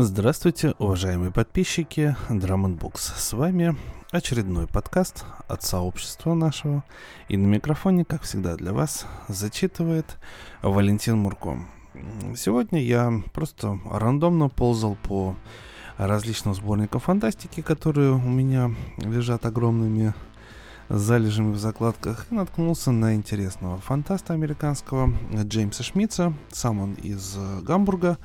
Здравствуйте, уважаемые подписчики Drum Books. С вами очередной подкаст от сообщества нашего. И на микрофоне, как всегда для вас, зачитывает Валентин Мурко. Сегодня я просто рандомно ползал по различным сборникам фантастики, которые у меня лежат огромными залежами в закладках, и наткнулся на интересного фантаста американского Джеймса Шмидца. Сам он из Гамбурга,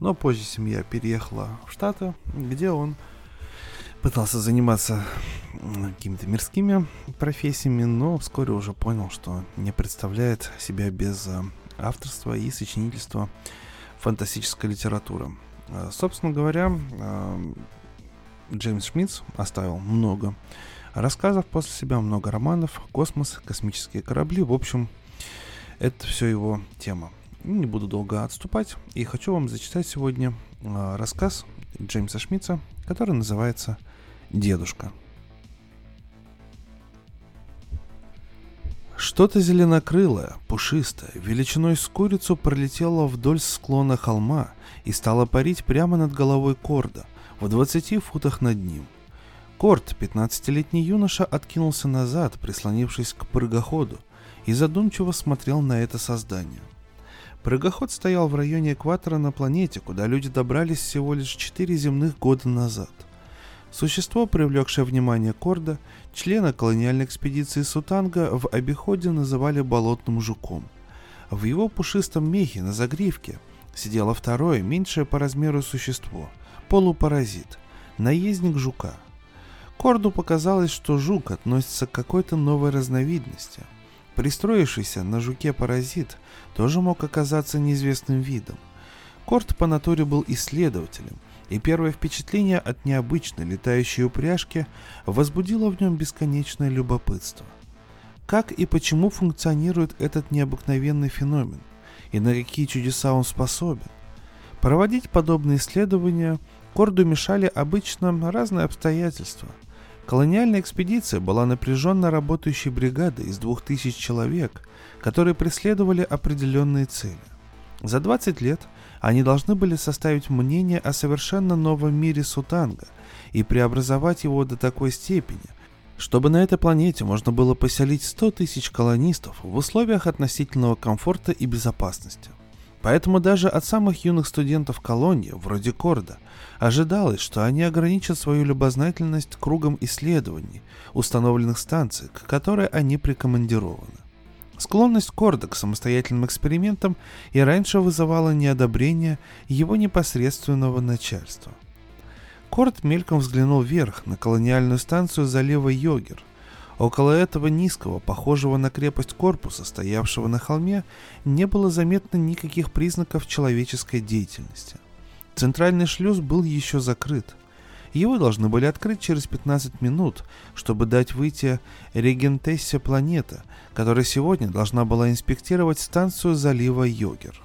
но позже семья переехала в Штаты, где он пытался заниматься какими-то мирскими профессиями, но вскоре уже понял, что не представляет себя без э, авторства и сочинительства фантастической литературы. Э, собственно говоря, э, Джеймс Шмидт оставил много рассказов после себя, много романов, космос, космические корабли. В общем, это все его тема. Не буду долго отступать и хочу вам зачитать сегодня рассказ Джеймса Шмидта, который называется «Дедушка». Что-то зеленокрылое, пушистое, величиной с курицу пролетело вдоль склона холма и стало парить прямо над головой Корда, в 20 футах над ним. Корд, 15-летний юноша, откинулся назад, прислонившись к прыгоходу, и задумчиво смотрел на это создание. Прыгоход стоял в районе экватора на планете, куда люди добрались всего лишь 4 земных года назад. Существо, привлекшее внимание Корда, члена колониальной экспедиции Сутанга в обиходе называли болотным жуком. В его пушистом мехе на загривке сидело второе, меньшее по размеру существо – полупаразит, наездник жука. Корду показалось, что жук относится к какой-то новой разновидности. Пристроившийся на жуке паразит тоже мог оказаться неизвестным видом. Корд по натуре был исследователем, и первое впечатление от необычной летающей упряжки возбудило в нем бесконечное любопытство. Как и почему функционирует этот необыкновенный феномен, и на какие чудеса он способен? Проводить подобные исследования Корду мешали обычно разные обстоятельства. Колониальная экспедиция была напряженно работающей бригадой из двух тысяч человек, которые преследовали определенные цели. За 20 лет они должны были составить мнение о совершенно новом мире Сутанга и преобразовать его до такой степени, чтобы на этой планете можно было поселить 100 тысяч колонистов в условиях относительного комфорта и безопасности. Поэтому даже от самых юных студентов колонии, вроде Корда, ожидалось, что они ограничат свою любознательность кругом исследований, установленных станций, к которой они прикомандированы. Склонность Корда к самостоятельным экспериментам и раньше вызывала неодобрение его непосредственного начальства. Корд мельком взглянул вверх на колониальную станцию залива Йогер. Около этого низкого, похожего на крепость корпуса, стоявшего на холме, не было заметно никаких признаков человеческой деятельности. Центральный шлюз был еще закрыт – его должны были открыть через 15 минут, чтобы дать выйти регентессе планета, которая сегодня должна была инспектировать станцию залива Йогер.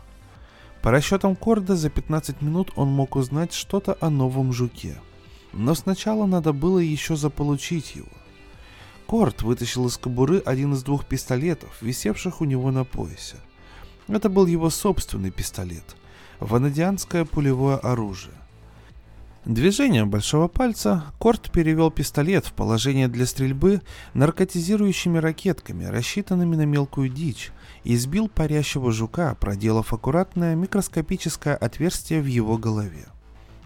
По расчетам Корда, за 15 минут он мог узнать что-то о новом жуке. Но сначала надо было еще заполучить его. Корд вытащил из кобуры один из двух пистолетов, висевших у него на поясе. Это был его собственный пистолет – ванадианское пулевое оружие. Движением большого пальца Корт перевел пистолет в положение для стрельбы наркотизирующими ракетками, рассчитанными на мелкую дичь, и сбил парящего жука, проделав аккуратное микроскопическое отверстие в его голове.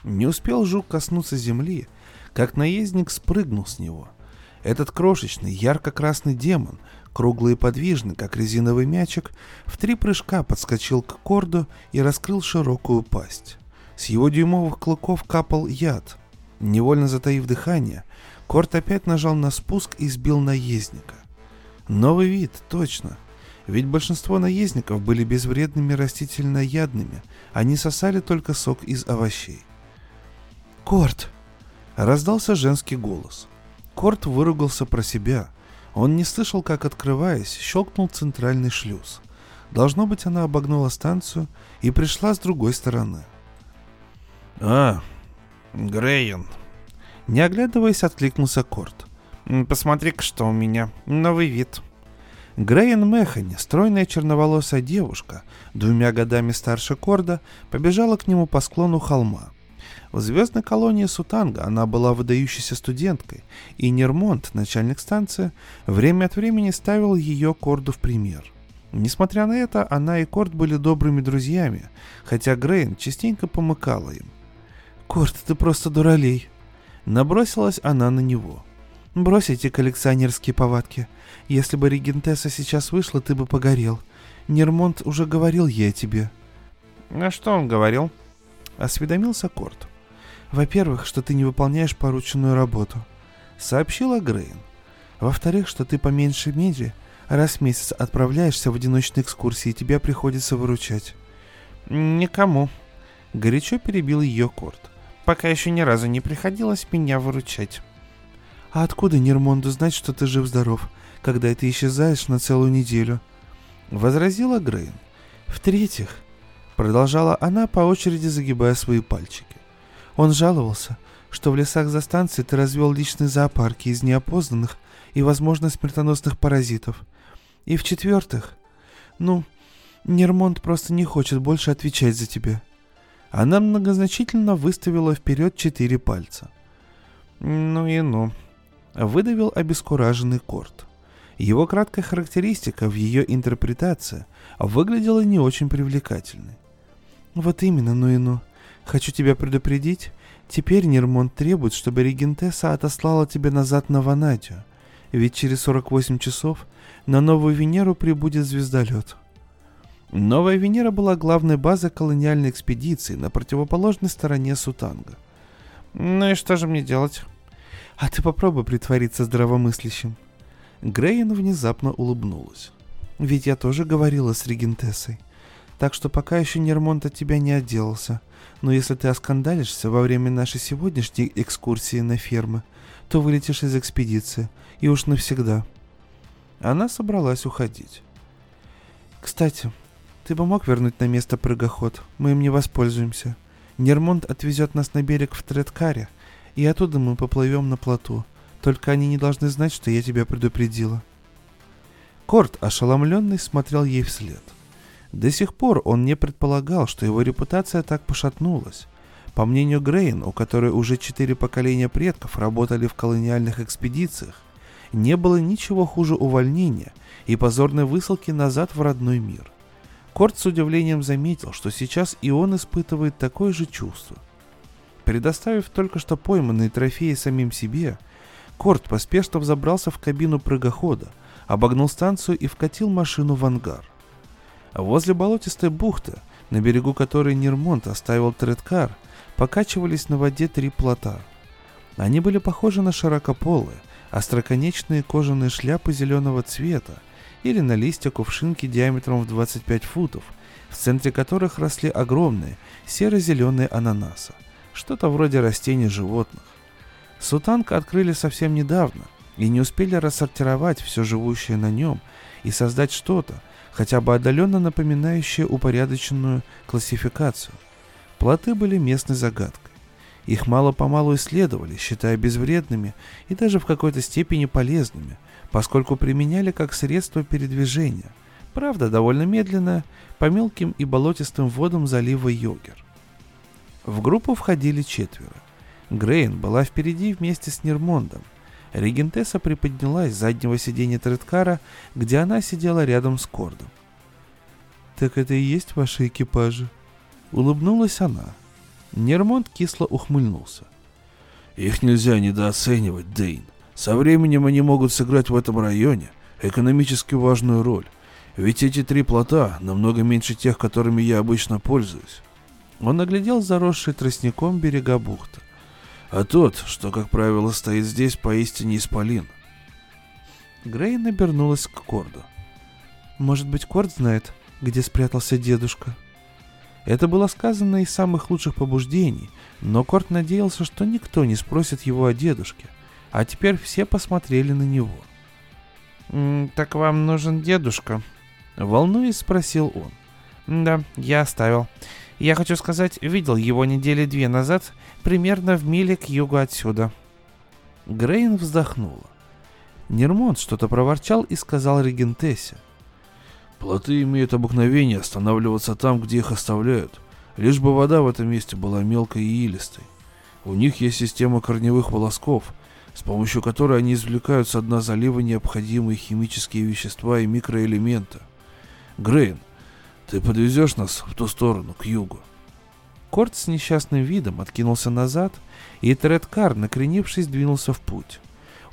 Не успел жук коснуться земли, как наездник спрыгнул с него. Этот крошечный, ярко-красный демон, круглый и подвижный, как резиновый мячик, в три прыжка подскочил к Корду и раскрыл широкую пасть. С его дюймовых клыков капал яд. Невольно затаив дыхание, Корт опять нажал на спуск и сбил наездника. Новый вид, точно. Ведь большинство наездников были безвредными растительноядными, они сосали только сок из овощей. «Корт!» — раздался женский голос. Корт выругался про себя. Он не слышал, как, открываясь, щелкнул центральный шлюз. Должно быть, она обогнула станцию и пришла с другой стороны — «А, Грейн!» Не оглядываясь, откликнулся Корт. «Посмотри-ка, что у меня. Новый вид». Грейн Механи, стройная черноволосая девушка, двумя годами старше Корда, побежала к нему по склону холма. В звездной колонии Сутанга она была выдающейся студенткой, и Нермонт, начальник станции, время от времени ставил ее Корду в пример. Несмотря на это, она и Корд были добрыми друзьями, хотя Грейн частенько помыкала им. «Корд, ты просто дуралей!» Набросилась она на него. «Брось эти коллекционерские повадки. Если бы Регентесса сейчас вышла, ты бы погорел. Нермонт уже говорил ей о тебе». «А что он говорил?» Осведомился Корт. Во-первых, что ты не выполняешь порученную работу. Сообщила Грейн. Во-вторых, что ты по меньшей мере раз в месяц отправляешься в одиночные экскурсии, и тебя приходится выручать. Никому. Горячо перебил ее Корт. Пока еще ни разу не приходилось меня выручать. А откуда Нермонду знать, что ты жив-здоров, когда ты исчезаешь на целую неделю? Возразила Грейн. В-третьих, продолжала она по очереди загибая свои пальчики. Он жаловался, что в лесах за станцией ты развел личные зоопарки из неопознанных и, возможно, смертоносных паразитов. И в-четвертых, ну, Нермонт просто не хочет больше отвечать за тебя. Она многозначительно выставила вперед четыре пальца. Ну и ну. Выдавил обескураженный Корт. Его краткая характеристика в ее интерпретации выглядела не очень привлекательной. Вот именно, ну и ну. Хочу тебя предупредить, теперь Нермонт требует, чтобы Регентесса отослала тебя назад на Ванадию, ведь через 48 часов на новую Венеру прибудет звездолет. Новая Венера была главной базой колониальной экспедиции на противоположной стороне Сутанга. Ну и что же мне делать? А ты попробуй притвориться здравомыслящим. Грейн внезапно улыбнулась. Ведь я тоже говорила с Регентессой. Так что пока еще Нермонт от тебя не отделался. Но если ты оскандалишься во время нашей сегодняшней экскурсии на фермы, то вылетишь из экспедиции. И уж навсегда. Она собралась уходить. Кстати, ты бы мог вернуть на место прыгоход? Мы им не воспользуемся. Нермонт отвезет нас на берег в Тредкаре, и оттуда мы поплывем на плоту. Только они не должны знать, что я тебя предупредила. Корт, ошеломленный, смотрел ей вслед. До сих пор он не предполагал, что его репутация так пошатнулась. По мнению Грейн, у которой уже четыре поколения предков работали в колониальных экспедициях, не было ничего хуже увольнения и позорной высылки назад в родной мир. Корт с удивлением заметил, что сейчас и он испытывает такое же чувство. Предоставив только что пойманные трофеи самим себе, Корт поспешно взобрался в кабину прыгохода, обогнул станцию и вкатил машину в ангар – Возле болотистой бухты, на берегу которой Нермонт оставил Тредкар, покачивались на воде три плота. Они были похожи на широкополые, остроконечные кожаные шляпы зеленого цвета или на листья кувшинки диаметром в 25 футов, в центре которых росли огромные серо-зеленые ананасы, что-то вроде растений животных. Сутанг открыли совсем недавно и не успели рассортировать все живущее на нем и создать что-то, хотя бы отдаленно напоминающие упорядоченную классификацию. Плоты были местной загадкой. Их мало-помалу исследовали, считая безвредными и даже в какой-то степени полезными, поскольку применяли как средство передвижения, правда довольно медленно, по мелким и болотистым водам залива Йогер. В группу входили четверо. Грейн была впереди вместе с Нермондом – Регентесса приподнялась с заднего сиденья Тредкара, где она сидела рядом с Кордом. «Так это и есть ваши экипажи?» Улыбнулась она. Нермонт кисло ухмыльнулся. «Их нельзя недооценивать, Дейн. Со временем они могут сыграть в этом районе экономически важную роль. Ведь эти три плота намного меньше тех, которыми я обычно пользуюсь». Он оглядел заросший тростником берега бухты а тот, что, как правило, стоит здесь, поистине исполин. Грей набернулась к Корду. «Может быть, Корд знает, где спрятался дедушка?» Это было сказано из самых лучших побуждений, но Корт надеялся, что никто не спросит его о дедушке, а теперь все посмотрели на него. «Так вам нужен дедушка?» Волнуясь, спросил он. «Да, я оставил. Я хочу сказать, видел его недели две назад примерно в миле к югу отсюда. Грейн вздохнула. Нермонт что-то проворчал и сказал Регентессе. Плоты имеют обыкновение останавливаться там, где их оставляют. Лишь бы вода в этом месте была мелкой и илистой. У них есть система корневых волосков, с помощью которой они извлекают со дна залива необходимые химические вещества и микроэлементы. Грейн, ты подвезешь нас в ту сторону, к югу. Корт с несчастным видом откинулся назад, и Тредкар, накренившись, двинулся в путь.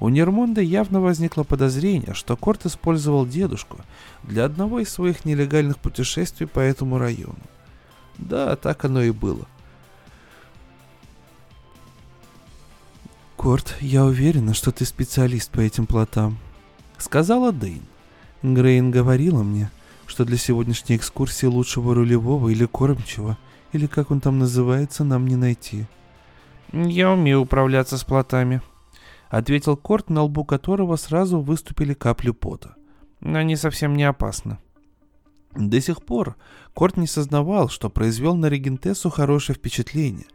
У Нермонда явно возникло подозрение, что Корт использовал дедушку для одного из своих нелегальных путешествий по этому району. Да, так оно и было. «Корт, я уверена, что ты специалист по этим плотам», — сказала Дейн. Грейн говорила мне, что для сегодняшней экскурсии лучшего рулевого или кормчего, или как он там называется, нам не найти. «Я умею управляться с плотами», — ответил Корт, на лбу которого сразу выступили капли пота. «Они совсем не опасны». До сих пор Корт не сознавал, что произвел на Регентессу хорошее впечатление.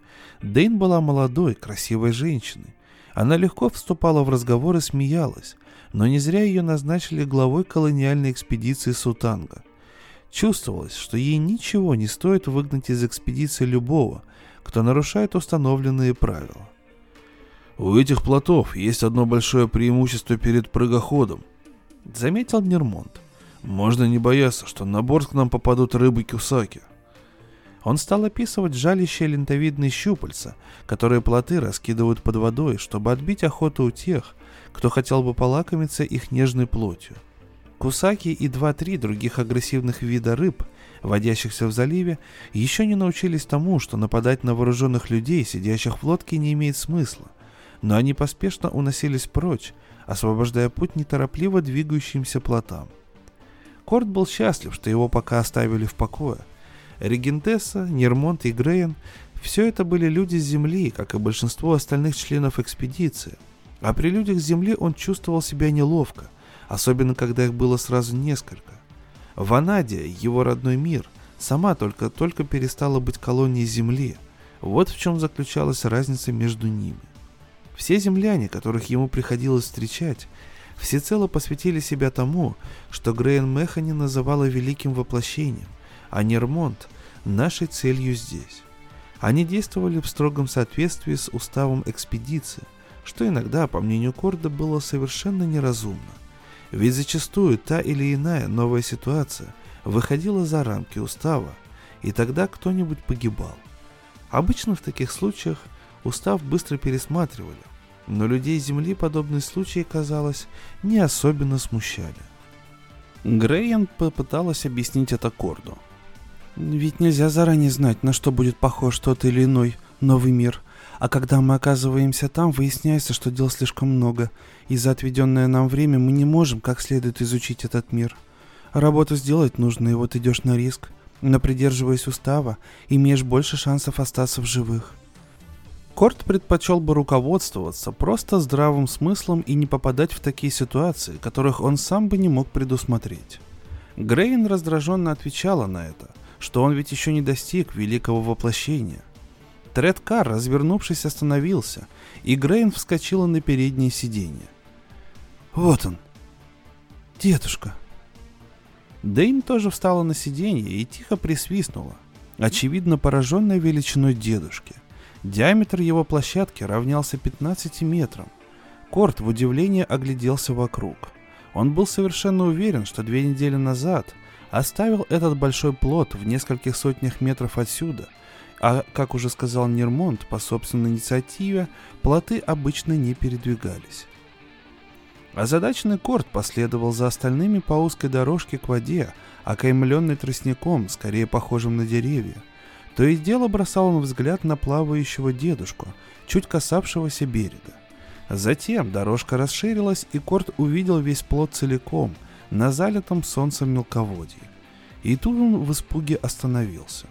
Дейн была молодой, красивой женщиной, она легко вступала в разговор и смеялась, но не зря ее назначили главой колониальной экспедиции Сутанга. Чувствовалось, что ей ничего не стоит выгнать из экспедиции любого, кто нарушает установленные правила. «У этих плотов есть одно большое преимущество перед прыгоходом», — заметил Нермонт. «Можно не бояться, что на борт к нам попадут рыбы Кюсаки. Он стал описывать жалящие лентовидные щупальца, которые плоты раскидывают под водой, чтобы отбить охоту у тех, кто хотел бы полакомиться их нежной плотью. Кусаки и два-три других агрессивных вида рыб, водящихся в заливе, еще не научились тому, что нападать на вооруженных людей, сидящих в лодке, не имеет смысла. Но они поспешно уносились прочь, освобождая путь неторопливо двигающимся плотам. Корт был счастлив, что его пока оставили в покое – Регентесса, Нермонт и Грейн – все это были люди с Земли, как и большинство остальных членов экспедиции. А при людях с Земли он чувствовал себя неловко, особенно когда их было сразу несколько. Ванадия, его родной мир, сама только-только перестала быть колонией Земли. Вот в чем заключалась разница между ними. Все земляне, которых ему приходилось встречать, всецело посвятили себя тому, что Грейн Механи называла великим воплощением а не ремонт нашей целью здесь. Они действовали в строгом соответствии с уставом экспедиции, что иногда, по мнению Корда, было совершенно неразумно. Ведь зачастую та или иная новая ситуация выходила за рамки устава, и тогда кто-нибудь погибал. Обычно в таких случаях устав быстро пересматривали, но людей Земли подобные случаи, казалось, не особенно смущали. Грейн попыталась объяснить это Корду – ведь нельзя заранее знать, на что будет похож тот или иной новый мир. А когда мы оказываемся там, выясняется, что дел слишком много, и за отведенное нам время мы не можем как следует изучить этот мир. Работу сделать нужно, и вот идешь на риск. Но придерживаясь устава, имеешь больше шансов остаться в живых. Корт предпочел бы руководствоваться просто здравым смыслом и не попадать в такие ситуации, которых он сам бы не мог предусмотреть. Грейн раздраженно отвечала на это, что он ведь еще не достиг великого воплощения. Тредкар, развернувшись, остановился, и Грейн вскочила на переднее сиденье. «Вот он! Дедушка!» Дейн тоже встала на сиденье и тихо присвистнула, очевидно пораженная величиной дедушки. Диаметр его площадки равнялся 15 метрам. Корт в удивлении огляделся вокруг. Он был совершенно уверен, что две недели назад – оставил этот большой плод в нескольких сотнях метров отсюда, а, как уже сказал Нермонт, по собственной инициативе, плоты обычно не передвигались. Озадаченный Корт последовал за остальными по узкой дорожке к воде, окаймленной тростником, скорее похожим на деревья. То и дело бросал он взгляд на плавающего дедушку, чуть касавшегося берега. Затем дорожка расширилась, и Корт увидел весь плод целиком – на залитом солнцем мелководье. И тут он в испуге остановился.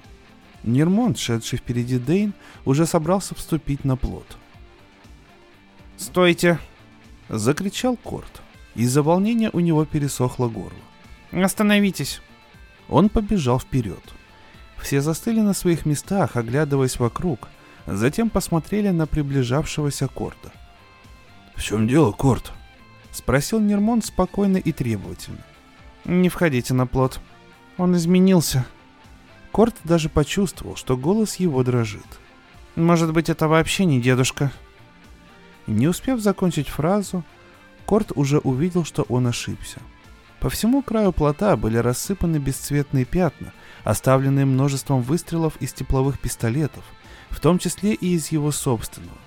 Нермонт, шедший впереди Дейн, уже собрался вступить на плот. «Стойте!» — закричал Корт. Из-за волнения у него пересохло горло. «Остановитесь!» Он побежал вперед. Все застыли на своих местах, оглядываясь вокруг, затем посмотрели на приближавшегося Корта. «В чем дело, Корт?» Спросил Нермон спокойно и требовательно. «Не входите на плот. Он изменился». Корт даже почувствовал, что голос его дрожит. Может быть, это вообще не дедушка. Не успев закончить фразу, Корт уже увидел, что он ошибся. По всему краю плота были рассыпаны бесцветные пятна, оставленные множеством выстрелов из тепловых пистолетов, в том числе и из его собственного.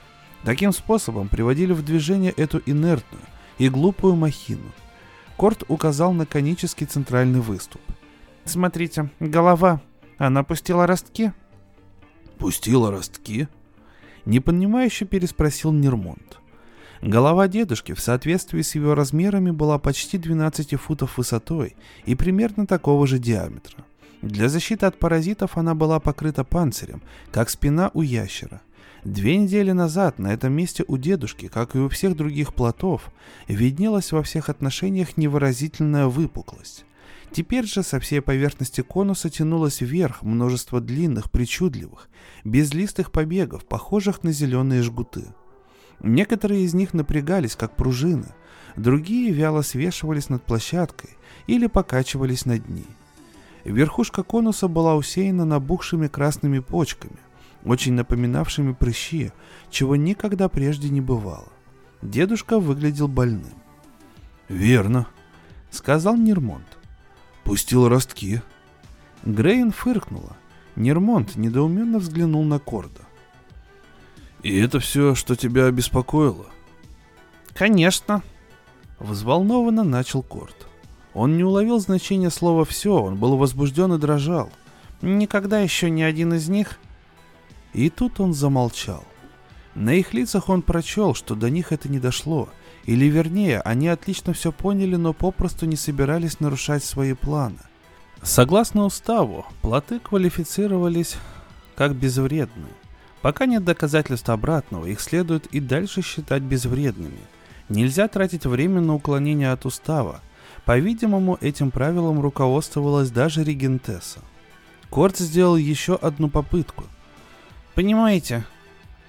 Таким способом приводили в движение эту инертную и глупую махину. Корт указал на конический центральный выступ. «Смотрите, голова. Она пустила ростки?» «Пустила ростки?» Непонимающе переспросил Нермонт. Голова дедушки в соответствии с его размерами была почти 12 футов высотой и примерно такого же диаметра. Для защиты от паразитов она была покрыта панцирем, как спина у ящера. Две недели назад на этом месте у дедушки, как и у всех других плотов, виднелась во всех отношениях невыразительная выпуклость. Теперь же со всей поверхности конуса тянулось вверх множество длинных, причудливых, безлистых побегов, похожих на зеленые жгуты. Некоторые из них напрягались, как пружины, другие вяло свешивались над площадкой или покачивались над ней. Верхушка конуса была усеяна набухшими красными почками, очень напоминавшими прыщи, чего никогда прежде не бывало. Дедушка выглядел больным. «Верно», — сказал Нермонт. «Пустил ростки». Грейн фыркнула. Нермонт недоуменно взглянул на Корда. «И это все, что тебя обеспокоило?» «Конечно», — взволнованно начал Корд. Он не уловил значения слова «все», он был возбужден и дрожал. «Никогда еще ни один из них...» И тут он замолчал. На их лицах он прочел, что до них это не дошло, или вернее, они отлично все поняли, но попросту не собирались нарушать свои планы. Согласно уставу, плоты квалифицировались как безвредные. Пока нет доказательств обратного, их следует и дальше считать безвредными. Нельзя тратить время на уклонение от устава. По-видимому, этим правилом руководствовалась даже регентесса. Корт сделал еще одну попытку. «Понимаете?»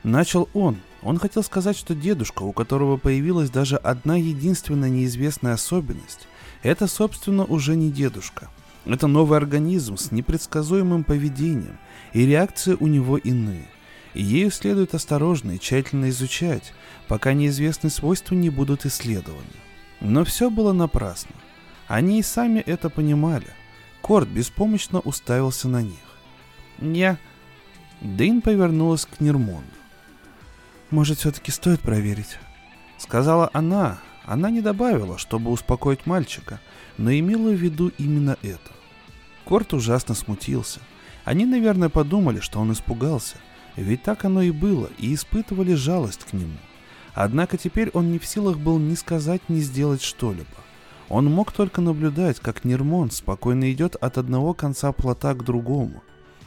Начал он. Он хотел сказать, что дедушка, у которого появилась даже одна единственная неизвестная особенность, это, собственно, уже не дедушка. Это новый организм с непредсказуемым поведением, и реакции у него иные – и ею следует осторожно и тщательно изучать, пока неизвестные свойства не будут исследованы. Но все было напрасно. Они и сами это понимали. Корт беспомощно уставился на них. «Я...» Дейн повернулась к Нермонду. «Может, все-таки стоит проверить?» Сказала она. Она не добавила, чтобы успокоить мальчика, но имела в виду именно это. Корт ужасно смутился. Они, наверное, подумали, что он испугался – ведь так оно и было, и испытывали жалость к нему. Однако теперь он не в силах был ни сказать, ни сделать что-либо. Он мог только наблюдать, как Нермон спокойно идет от одного конца плота к другому.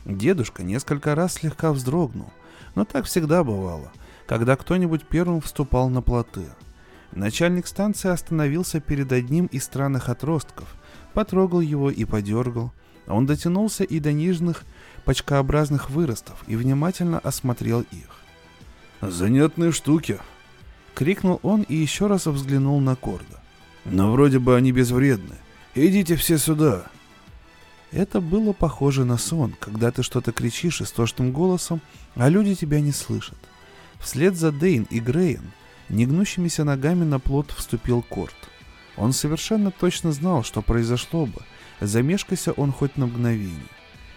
Дедушка несколько раз слегка вздрогнул, но так всегда бывало, когда кто-нибудь первым вступал на плоты. Начальник станции остановился перед одним из странных отростков, потрогал его и подергал. Он дотянулся и до нижних почкообразных выростов и внимательно осмотрел их. «Занятные штуки!» — крикнул он и еще раз взглянул на Корда. «Но вроде бы они безвредны. Идите все сюда!» Это было похоже на сон, когда ты что-то кричишь истошным голосом, а люди тебя не слышат. Вслед за Дейн и Грейн, негнущимися ногами на плот вступил Корт. Он совершенно точно знал, что произошло бы, замешкайся он хоть на мгновение.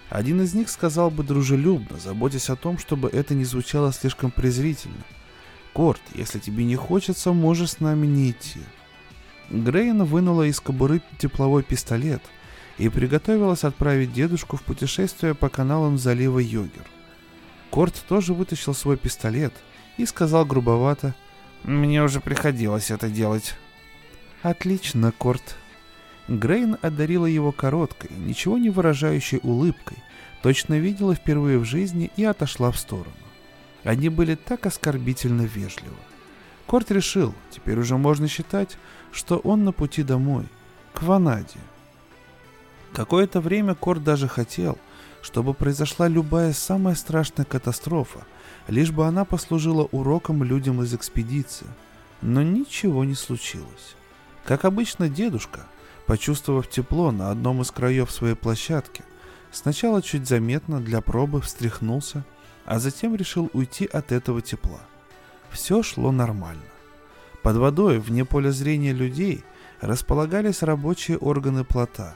Один из них сказал бы дружелюбно, заботясь о том, чтобы это не звучало слишком презрительно. «Корт, если тебе не хочется, можешь с нами не идти». Грейна вынула из кобуры тепловой пистолет и приготовилась отправить дедушку в путешествие по каналам залива Йогер. Корт тоже вытащил свой пистолет и сказал грубовато «Мне уже приходилось это делать». «Отлично, Корт», Грейн одарила его короткой, ничего не выражающей улыбкой, точно видела впервые в жизни и отошла в сторону. Они были так оскорбительно вежливы. Корт решил, теперь уже можно считать, что он на пути домой, к Ванаде. Какое-то время Корт даже хотел, чтобы произошла любая самая страшная катастрофа, лишь бы она послужила уроком людям из экспедиции. Но ничего не случилось. Как обычно, дедушка – Почувствовав тепло на одном из краев своей площадки, Сначала чуть заметно для пробы встряхнулся, а затем решил уйти от этого тепла. Все шло нормально. Под водой, вне поля зрения людей, располагались рабочие органы плота.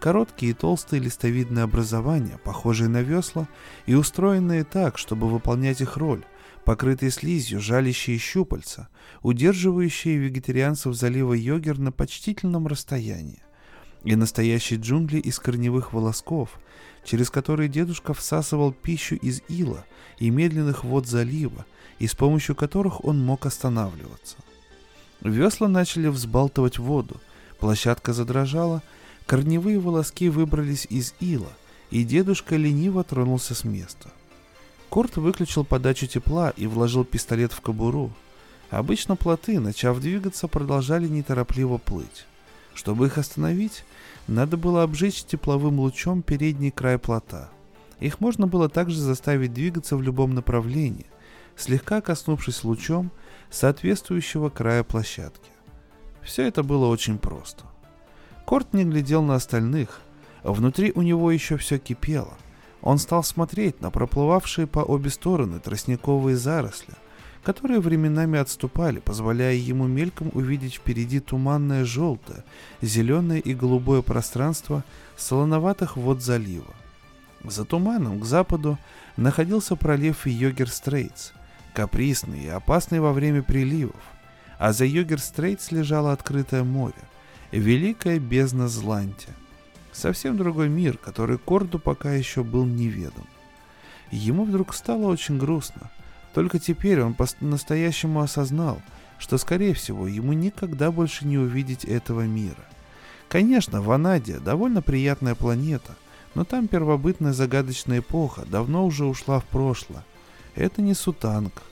Короткие и толстые листовидные образования, похожие на весла, и устроенные так, чтобы выполнять их роль, покрытые слизью жалящие щупальца, удерживающие вегетарианцев залива Йогер на почтительном расстоянии, и настоящие джунгли из корневых волосков, через которые дедушка всасывал пищу из ила и медленных вод залива, и с помощью которых он мог останавливаться. Весла начали взбалтывать воду, площадка задрожала, корневые волоски выбрались из ила, и дедушка лениво тронулся с места. Корт выключил подачу тепла и вложил пистолет в кобуру. Обычно плоты, начав двигаться, продолжали неторопливо плыть. Чтобы их остановить, надо было обжечь тепловым лучом передний край плота. Их можно было также заставить двигаться в любом направлении, слегка коснувшись лучом соответствующего края площадки. Все это было очень просто. Корт не глядел на остальных, а внутри у него еще все кипело. Он стал смотреть на проплывавшие по обе стороны тростниковые заросли, которые временами отступали, позволяя ему мельком увидеть впереди туманное желтое, зеленое и голубое пространство солоноватых вод залива. За туманом к западу находился пролив Йогер-Стрейтс – капризный и опасный во время приливов, а за Йогер-Стрейтс лежало открытое море, великая бездна Зланти. Совсем другой мир, который Корду пока еще был неведом. Ему вдруг стало очень грустно. Только теперь он по-настоящему осознал, что, скорее всего, ему никогда больше не увидеть этого мира. Конечно, Ванадия довольно приятная планета, но там первобытная загадочная эпоха давно уже ушла в прошлое, это не Сутанг.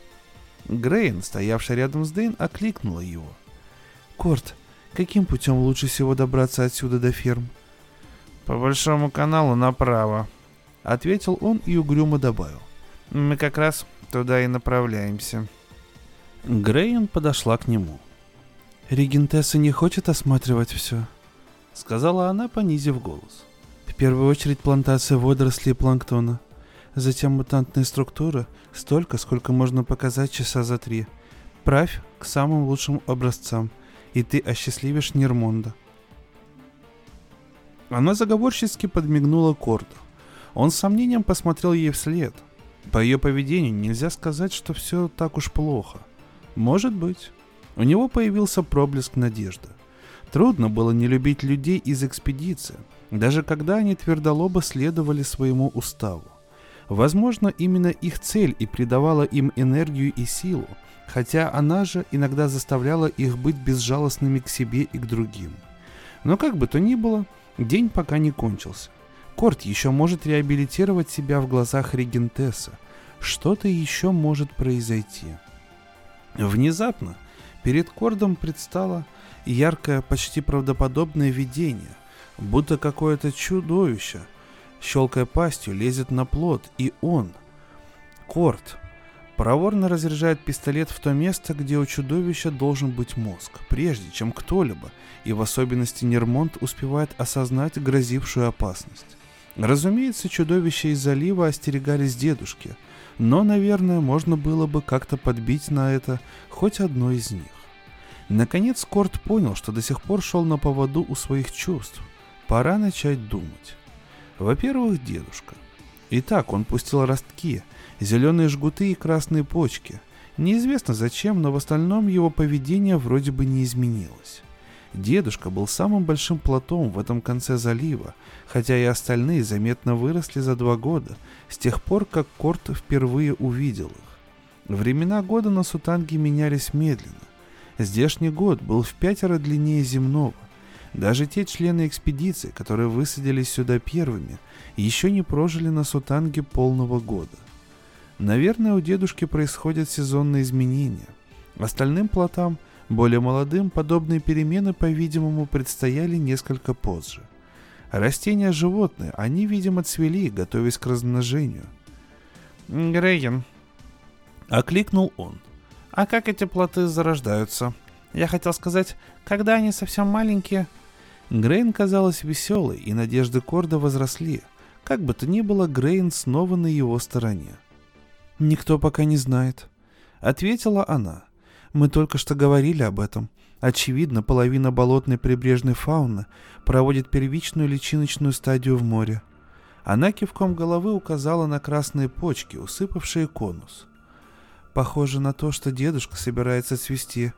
Грейн, стоявший рядом с Дейн, окликнула его. «Корт, каким путем лучше всего добраться отсюда до ферм?» «По большому каналу направо», — ответил он и угрюмо добавил. «Мы как раз туда и направляемся». Грейн подошла к нему. «Регентесса не хочет осматривать все», — сказала она, понизив голос. «В первую очередь плантация водорослей и планктона — Затем мутантные структуры, столько, сколько можно показать часа за три. Правь к самым лучшим образцам, и ты осчастливишь Нермонда. Она заговорчески подмигнула Корду. Он с сомнением посмотрел ей вслед. По ее поведению нельзя сказать, что все так уж плохо. Может быть. У него появился проблеск надежды. Трудно было не любить людей из экспедиции, даже когда они твердолобо следовали своему уставу. Возможно, именно их цель и придавала им энергию и силу, хотя она же иногда заставляла их быть безжалостными к себе и к другим. Но как бы то ни было, день пока не кончился. Корт еще может реабилитировать себя в глазах регентесса. Что-то еще может произойти. Внезапно перед Кордом предстало яркое, почти правдоподобное видение, будто какое-то чудовище – щелкая пастью, лезет на плот, и он, Корт, проворно разряжает пистолет в то место, где у чудовища должен быть мозг, прежде чем кто-либо, и в особенности Нермонт, успевает осознать грозившую опасность. Разумеется, чудовища из залива остерегались дедушки, но, наверное, можно было бы как-то подбить на это хоть одно из них. Наконец Корт понял, что до сих пор шел на поводу у своих чувств. Пора начать думать. Во-первых, дедушка. Итак, он пустил ростки, зеленые жгуты и красные почки. Неизвестно зачем, но в остальном его поведение вроде бы не изменилось. Дедушка был самым большим плотом в этом конце залива, хотя и остальные заметно выросли за два года, с тех пор, как Корт впервые увидел их. Времена года на Сутанге менялись медленно. Здешний год был в пятеро длиннее земного, даже те члены экспедиции, которые высадились сюда первыми, еще не прожили на Сутанге полного года. Наверное, у дедушки происходят сезонные изменения. Остальным плотам, более молодым, подобные перемены, по-видимому, предстояли несколько позже. Растения животные, они, видимо, цвели, готовясь к размножению. «Грейген», — окликнул он. «А как эти плоты зарождаются? Я хотел сказать, когда они совсем маленькие, Грейн казалась веселой, и надежды Корда возросли. Как бы то ни было, Грейн снова на его стороне. «Никто пока не знает», — ответила она. «Мы только что говорили об этом. Очевидно, половина болотной прибрежной фауны проводит первичную личиночную стадию в море. Она кивком головы указала на красные почки, усыпавшие конус. Похоже на то, что дедушка собирается цвести,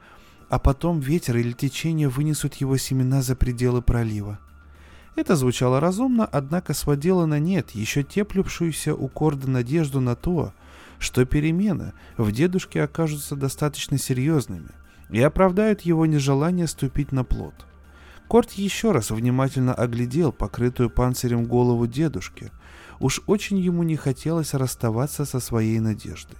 а потом ветер или течение вынесут его семена за пределы пролива. Это звучало разумно, однако сводило на нет еще теплюшуюся у Корда надежду на то, что перемены в дедушке окажутся достаточно серьезными – и оправдают его нежелание ступить на плод. Корт еще раз внимательно оглядел покрытую панцирем голову дедушки. Уж очень ему не хотелось расставаться со своей надеждой.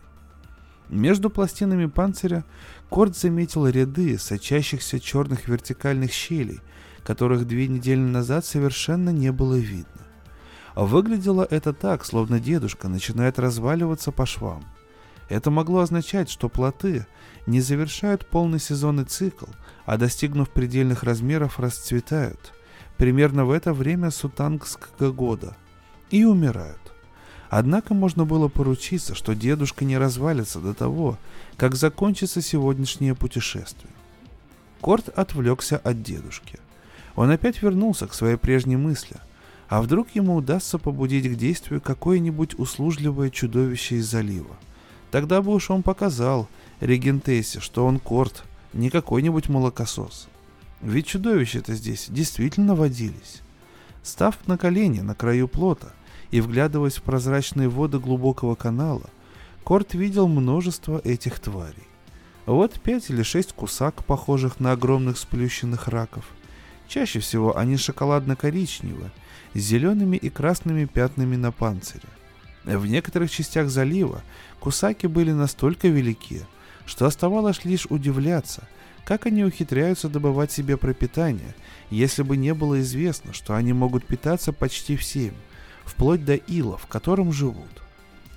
Между пластинами панциря Корт заметил ряды сочащихся черных вертикальных щелей, которых две недели назад совершенно не было видно. Выглядело это так, словно дедушка начинает разваливаться по швам. Это могло означать, что плоты не завершают полный сезонный цикл, а достигнув предельных размеров расцветают, примерно в это время сутангского года, и умирают. Однако можно было поручиться, что дедушка не развалится до того, как закончится сегодняшнее путешествие. Корт отвлекся от дедушки. Он опять вернулся к своей прежней мысли. А вдруг ему удастся побудить к действию какое-нибудь услужливое чудовище из залива? Тогда бы уж он показал Регентессе, что он корт, не какой-нибудь молокосос. Ведь чудовища-то здесь действительно водились. Став на колени на краю плота и вглядываясь в прозрачные воды глубокого канала, Корт видел множество этих тварей. Вот пять или шесть кусак, похожих на огромных сплющенных раков. Чаще всего они шоколадно-коричневые, с зелеными и красными пятнами на панцире. В некоторых частях залива кусаки были настолько велики, что оставалось лишь удивляться, как они ухитряются добывать себе пропитание, если бы не было известно, что они могут питаться почти всем, вплоть до ила, в котором живут.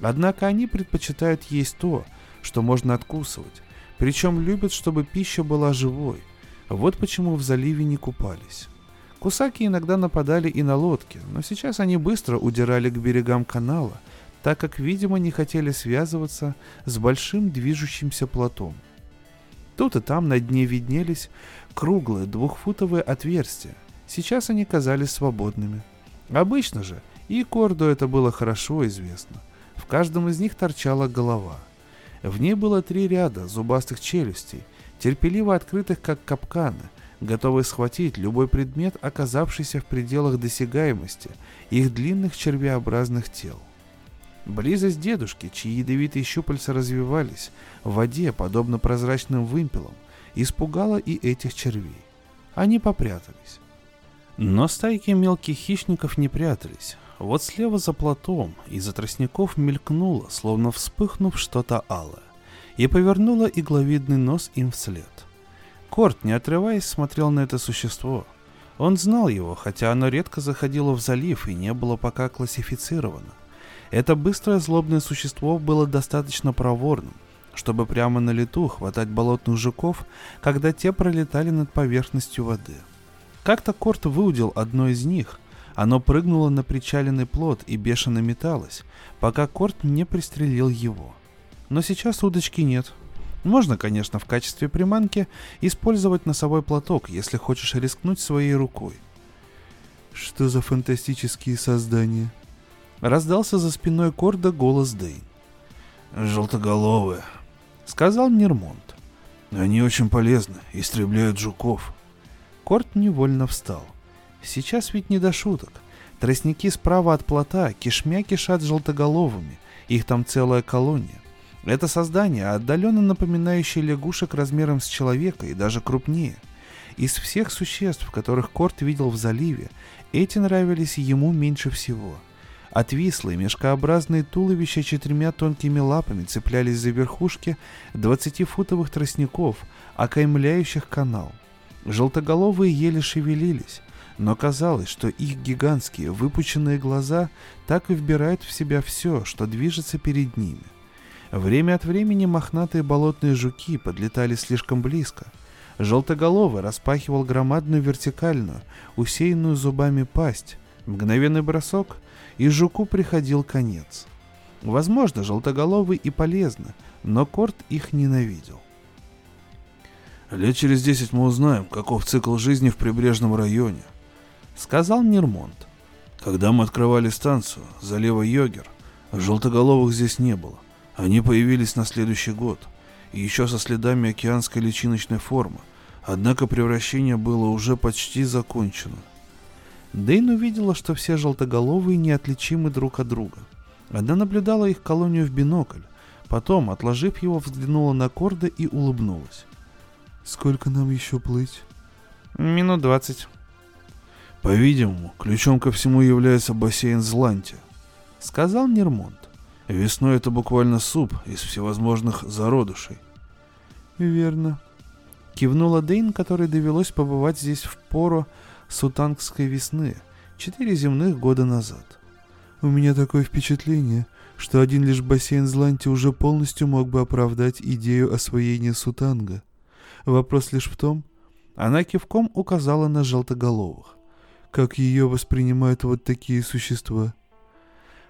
Однако они предпочитают есть то, что можно откусывать, причем любят, чтобы пища была живой. Вот почему в заливе не купались. Кусаки иногда нападали и на лодки, но сейчас они быстро удирали к берегам канала так как, видимо, не хотели связываться с большим движущимся плотом. Тут и там на дне виднелись круглые двухфутовые отверстия. Сейчас они казались свободными. Обычно же, и Корду это было хорошо известно. В каждом из них торчала голова. В ней было три ряда зубастых челюстей, терпеливо открытых как капканы, готовые схватить любой предмет, оказавшийся в пределах досягаемости их длинных червеобразных тел. Близость дедушки, чьи ядовитые щупальца развивались в воде, подобно прозрачным вымпелам, испугала и этих червей. Они попрятались. Но стайки мелких хищников не прятались. Вот слева за платом из-за тростников мелькнуло, словно вспыхнув что-то алое, и повернуло игловидный нос им вслед. Корт, не отрываясь, смотрел на это существо. Он знал его, хотя оно редко заходило в залив и не было пока классифицировано. Это быстрое злобное существо было достаточно проворным, чтобы прямо на лету хватать болотных жуков, когда те пролетали над поверхностью воды. Как-то Корт выудил одно из них. Оно прыгнуло на причаленный плот и бешено металось, пока Корт не пристрелил его. Но сейчас удочки нет. Можно, конечно, в качестве приманки использовать носовой платок, если хочешь рискнуть своей рукой. Что за фантастические создания? Раздался за спиной Корда голос Дейн. «Желтоголовые», — сказал Нермонт. «Они очень полезны, истребляют жуков». Корт невольно встал. Сейчас ведь не до шуток. Тростники справа от плота кишмя кишат желтоголовыми, их там целая колония. Это создание, отдаленно напоминающее лягушек размером с человека и даже крупнее. Из всех существ, которых Корт видел в заливе, эти нравились ему меньше всего — Отвислые, мешкообразные туловища четырьмя тонкими лапами цеплялись за верхушки двадцатифутовых тростников, окаймляющих канал. Желтоголовые еле шевелились, но казалось, что их гигантские выпученные глаза так и вбирают в себя все, что движется перед ними. Время от времени мохнатые болотные жуки подлетали слишком близко. Желтоголовый распахивал громадную вертикальную, усеянную зубами пасть. Мгновенный бросок — и жуку приходил конец. Возможно, желтоголовый и полезно, но Корт их ненавидел. Лет через десять мы узнаем, каков цикл жизни в прибрежном районе, сказал Нермонт. Когда мы открывали станцию залива Йогер, желтоголовых здесь не было. Они появились на следующий год, и еще со следами океанской личиночной формы, однако превращение было уже почти закончено. Дейн увидела, что все желтоголовые неотличимы друг от друга. Она наблюдала их колонию в бинокль, потом, отложив его, взглянула на Корда и улыбнулась. «Сколько нам еще плыть?» «Минут двадцать». По-видимому, ключом ко всему является бассейн Зланти, сказал Нермонт. Весной это буквально суп из всевозможных зародышей. Верно. Кивнула Дейн, которой довелось побывать здесь в пору сутангской весны, четыре земных года назад. У меня такое впечатление, что один лишь бассейн Зланти уже полностью мог бы оправдать идею освоения Сутанга. Вопрос лишь в том, она кивком указала на желтоголовых. Как ее воспринимают вот такие существа?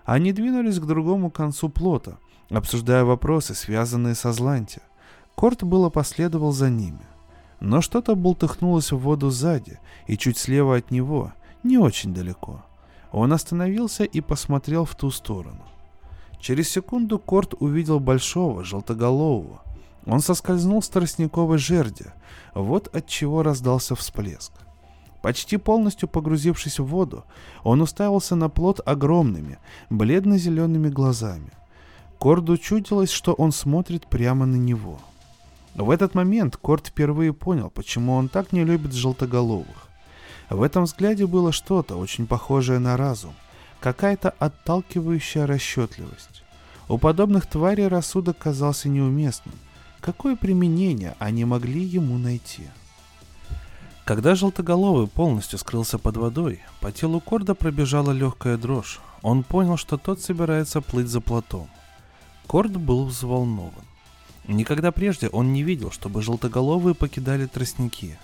Они двинулись к другому концу плота, обсуждая вопросы, связанные со Зланти. Корт было последовал за ними. Но что-то бултыхнулось в воду сзади и чуть слева от него, не очень далеко. Он остановился и посмотрел в ту сторону. Через секунду Корт увидел большого, желтоголового. Он соскользнул с тростниковой жерди, вот от чего раздался всплеск. Почти полностью погрузившись в воду, он уставился на плот огромными, бледно-зелеными глазами. Корду чудилось, что он смотрит прямо на него. В этот момент Корд впервые понял, почему он так не любит желтоголовых. В этом взгляде было что-то очень похожее на разум, какая-то отталкивающая расчетливость. У подобных тварей рассудок казался неуместным. Какое применение они могли ему найти? Когда желтоголовый полностью скрылся под водой, по телу Корда пробежала легкая дрожь. Он понял, что тот собирается плыть за плотом. Корд был взволнован. Никогда прежде он не видел, чтобы желтоголовые покидали тростники.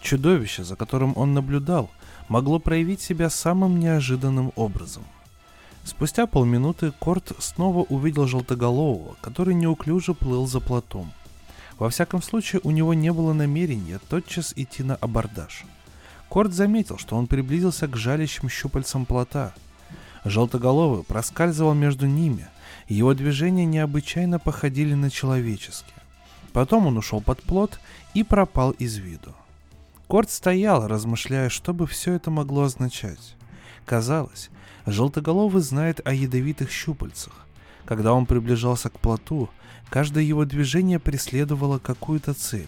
Чудовище, за которым он наблюдал, могло проявить себя самым неожиданным образом. Спустя полминуты Корт снова увидел желтоголового, который неуклюже плыл за плотом – во всяком случае, у него не было намерения тотчас идти на абордаж. Корт заметил, что он приблизился к жалящим щупальцам плота. Желтоголовый проскальзывал между ними, и его движения необычайно походили на человеческие. Потом он ушел под плот и пропал из виду. Корт стоял, размышляя, что бы все это могло означать. Казалось, желтоголовый знает о ядовитых щупальцах. Когда он приближался к плоту, Каждое его движение преследовало какую-то цель.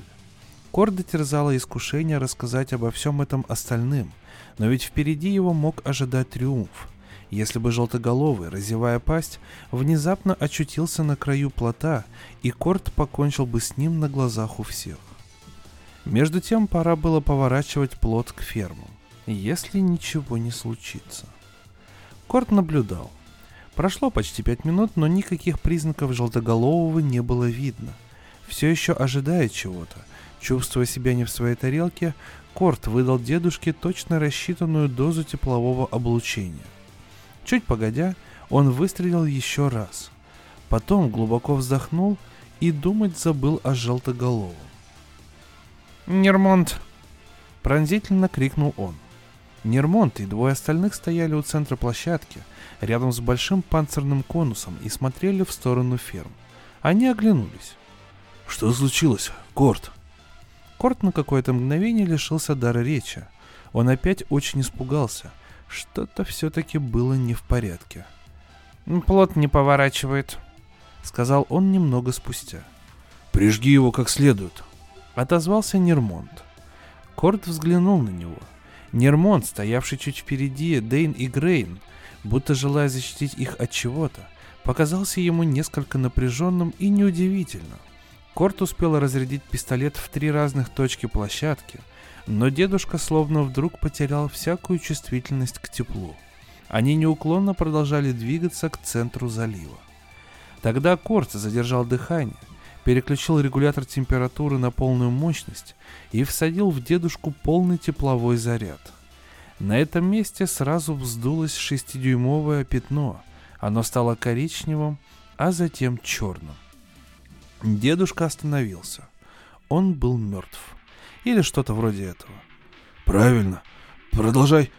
Корда терзало искушение рассказать обо всем этом остальным, но ведь впереди его мог ожидать триумф. Если бы желтоголовый, разевая пасть, внезапно очутился на краю плота, и Корт покончил бы с ним на глазах у всех. Между тем пора было поворачивать плот к фермам, если ничего не случится. Корт наблюдал. Прошло почти пять минут, но никаких признаков желтоголового не было видно. Все еще ожидая чего-то. Чувствуя себя не в своей тарелке, Корт выдал дедушке точно рассчитанную дозу теплового облучения. Чуть погодя, он выстрелил еще раз. Потом глубоко вздохнул и думать забыл о желтоголовом. «Нермонт!» Пронзительно крикнул он. Нермонт и двое остальных стояли у центра площадки – рядом с большим панцирным конусом и смотрели в сторону ферм. Они оглянулись. «Что случилось, Корт?» Корт на какое-то мгновение лишился дара речи. Он опять очень испугался. Что-то все-таки было не в порядке. «Плот не поворачивает», — сказал он немного спустя. «Прижги его как следует», — отозвался Нермонт. Корт взглянул на него. Нермонт, стоявший чуть впереди, Дейн и Грейн, будто желая защитить их от чего-то, показался ему несколько напряженным и неудивительно. Корт успел разрядить пистолет в три разных точки площадки, но дедушка словно вдруг потерял всякую чувствительность к теплу. Они неуклонно продолжали двигаться к центру залива. Тогда Корт задержал дыхание, переключил регулятор температуры на полную мощность и всадил в дедушку полный тепловой заряд – На этом месте сразу вздулось шестидюймовое пятно. Оно стало коричневым, а затем черным. Дедушка остановился. Он был мертв. Или что-то вроде этого. Правильно. Продолжай.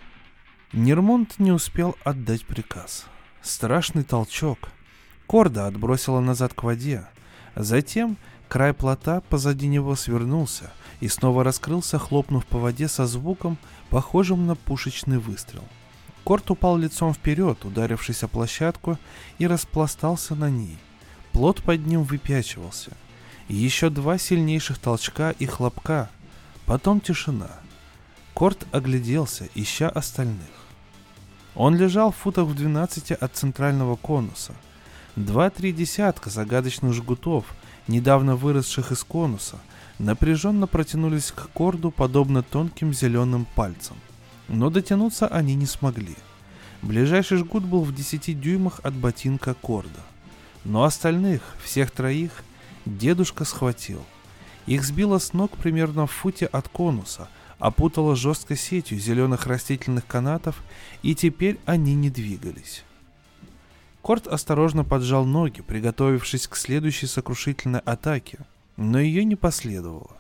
Нермонт не успел отдать приказ. Страшный толчок. Корда отбросила назад к воде. Затем край плота позади него свернулся и снова раскрылся, хлопнув по воде со звуком, похожим на пушечный выстрел. Корт упал лицом вперед, ударившись о площадку, и распластался на ней. Плот под ним выпячивался. Еще два сильнейших толчка и хлопка. Потом тишина. Корт огляделся, ища остальных. Он лежал в футах в 12 от центрального конуса. Два-три десятка загадочных жгутов, недавно выросших из конуса, напряженно протянулись к корду, подобно тонким зеленым пальцам. Но дотянуться они не смогли. Ближайший жгут был в 10 дюймах от ботинка корда. Но остальных, всех троих, дедушка схватил. Их сбило с ног примерно в футе от конуса, опутала жесткой сетью зеленых растительных канатов, и теперь они не двигались. Корт осторожно поджал ноги, приготовившись к следующей сокрушительной атаке, но ее не последовало.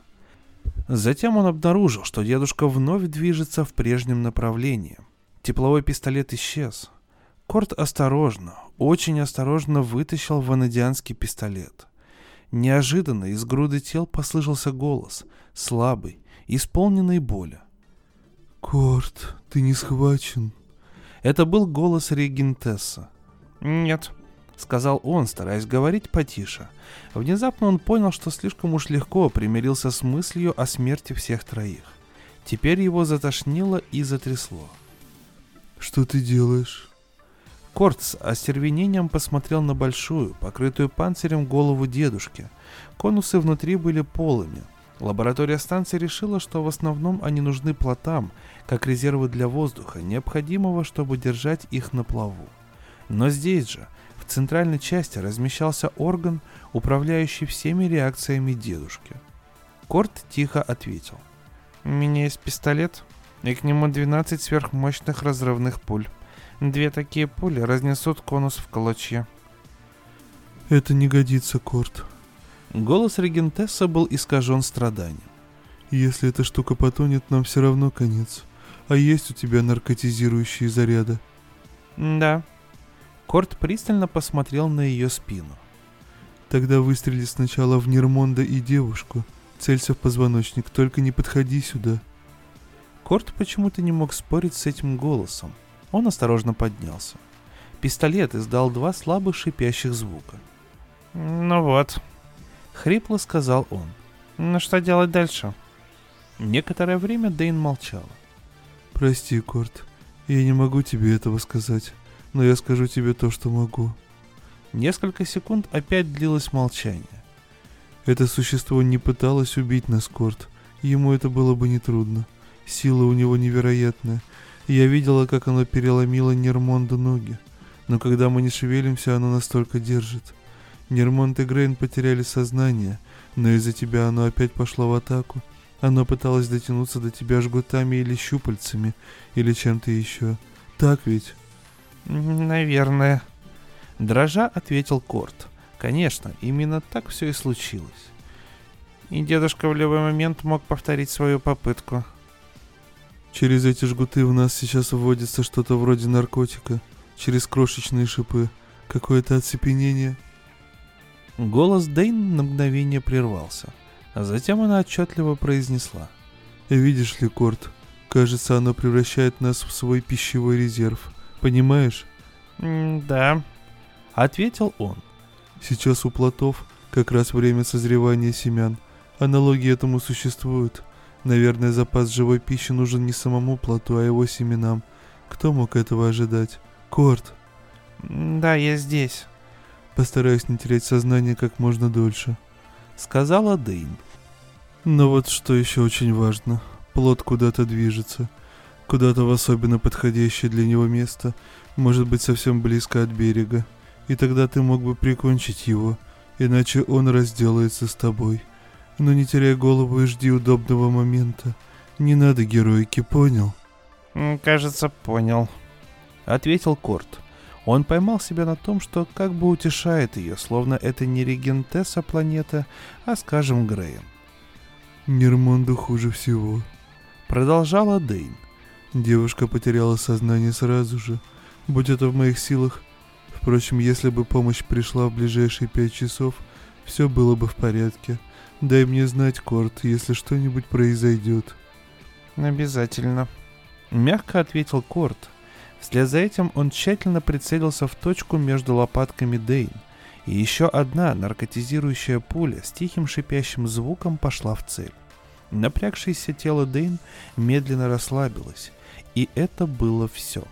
Затем он обнаружил, что дедушка вновь движется в прежнем направлении. Тепловой пистолет исчез. Корт осторожно, очень осторожно вытащил ванадианский пистолет. Неожиданно из груды тел послышался голос, слабый, исполненный боли. «Корт, ты не схвачен». Это был голос регентесса. «Нет», — сказал он, стараясь говорить потише. Внезапно он понял, что слишком уж легко примирился с мыслью о смерти всех троих. Теперь его затошнило и затрясло. «Что ты делаешь?» Корт с остервенением посмотрел на большую, покрытую панцирем голову дедушки. Конусы внутри были полыми. Лаборатория станции решила, что в основном они нужны плотам, как резервы для воздуха, необходимого, чтобы держать их на плаву. Но здесь же, в центральной части, размещался орган, управляющий всеми реакциями дедушки. Корт тихо ответил. «У меня есть пистолет, и к нему 12 сверхмощных разрывных пуль. Две такие пули разнесут конус в клочья. Это не годится, Корт. Голос регентесса был искажен страданием. Если эта штука потонет, нам все равно конец. А есть у тебя наркотизирующие заряды? Да. Корт пристально посмотрел на ее спину. Тогда выстрели сначала в Нермонда и девушку. Целься в позвоночник, только не подходи сюда. Корт почему-то не мог спорить с этим голосом. Он осторожно поднялся. Пистолет издал два слабых шипящих звука. «Ну вот», — хрипло сказал он. «Ну что делать дальше?» Некоторое время Дейн молчала. «Прости, Корт, я не могу тебе этого сказать, но я скажу тебе то, что могу». Несколько секунд опять длилось молчание. Это существо не пыталось убить нас, Корт. Ему это было бы нетрудно. Сила у него невероятная, я видела, как оно переломило Нермонду ноги. Но когда мы не шевелимся, оно настолько держит. Нермонд и Грейн потеряли сознание, но из-за тебя оно опять пошло в атаку. Оно пыталось дотянуться до тебя жгутами или щупальцами, или чем-то еще. Так ведь? Наверное. Дрожа ответил Корт. Конечно, именно так все и случилось. И дедушка в любой момент мог повторить свою попытку. Через эти жгуты в нас сейчас вводится что-то вроде наркотика. Через крошечные шипы. Какое-то оцепенение. Голос Дейн на мгновение прервался, а затем она отчетливо произнесла. «Видишь ли, Корт, кажется, оно превращает нас в свой пищевой резерв. Понимаешь?» «Да», — ответил он. «Сейчас у плотов как раз время созревания семян. Аналогии этому существуют. Наверное, запас живой пищи нужен не самому плоту, а его семенам. Кто мог этого ожидать? Корт. Да, я здесь. Постараюсь не терять сознание как можно дольше. Сказала Дейн. Но вот что еще очень важно. Плод куда-то движется. Куда-то в особенно подходящее для него место. Может быть совсем близко от берега. И тогда ты мог бы прикончить его. Иначе он разделается с тобой. Но не теряй голову и жди удобного момента. Не надо героики, понял? «Кажется, понял», — ответил Корт. Он поймал себя на том, что как бы утешает ее, словно это не регентесса планеты, а, скажем, Грейн. «Нермонду хуже всего», — продолжала Дейн. «Девушка потеряла сознание сразу же, будь это в моих силах. Впрочем, если бы помощь пришла в ближайшие пять часов, все было бы в порядке. Дай мне знать, Корт, если что-нибудь произойдет». «Обязательно», — мягко ответил Корт. Вслед за этим он тщательно прицелился в точку между лопатками Дейн, и еще одна наркотизирующая пуля с тихим шипящим звуком пошла в цель. Напрягшееся тело Дейн медленно расслабилось, и это было все.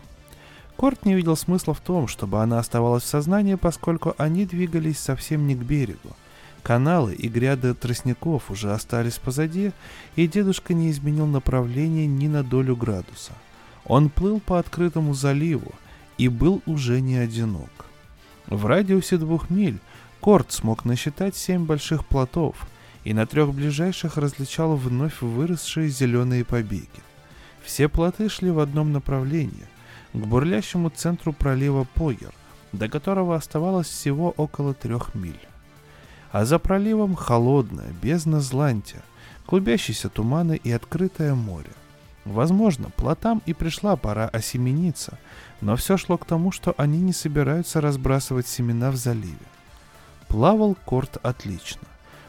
Корт не видел смысла в том, чтобы она оставалась в сознании, поскольку они двигались совсем не к берегу. Каналы и гряды тростников уже остались позади, и дедушка не изменил направление ни на долю градуса. Он плыл по открытому заливу и был уже не одинок. В радиусе двух миль Корт смог насчитать семь больших плотов, и на трех ближайших различал вновь выросшие зеленые побеги. Все плоты шли в одном направлении, к бурлящему центру пролива Пойер, до которого оставалось всего около трех миль а за проливом холодная, бездна Злантия, клубящиеся туманы и открытое море. Возможно, плотам и пришла пора осемениться, но все шло к тому, что они не собираются разбрасывать семена в заливе. Плавал Корт отлично.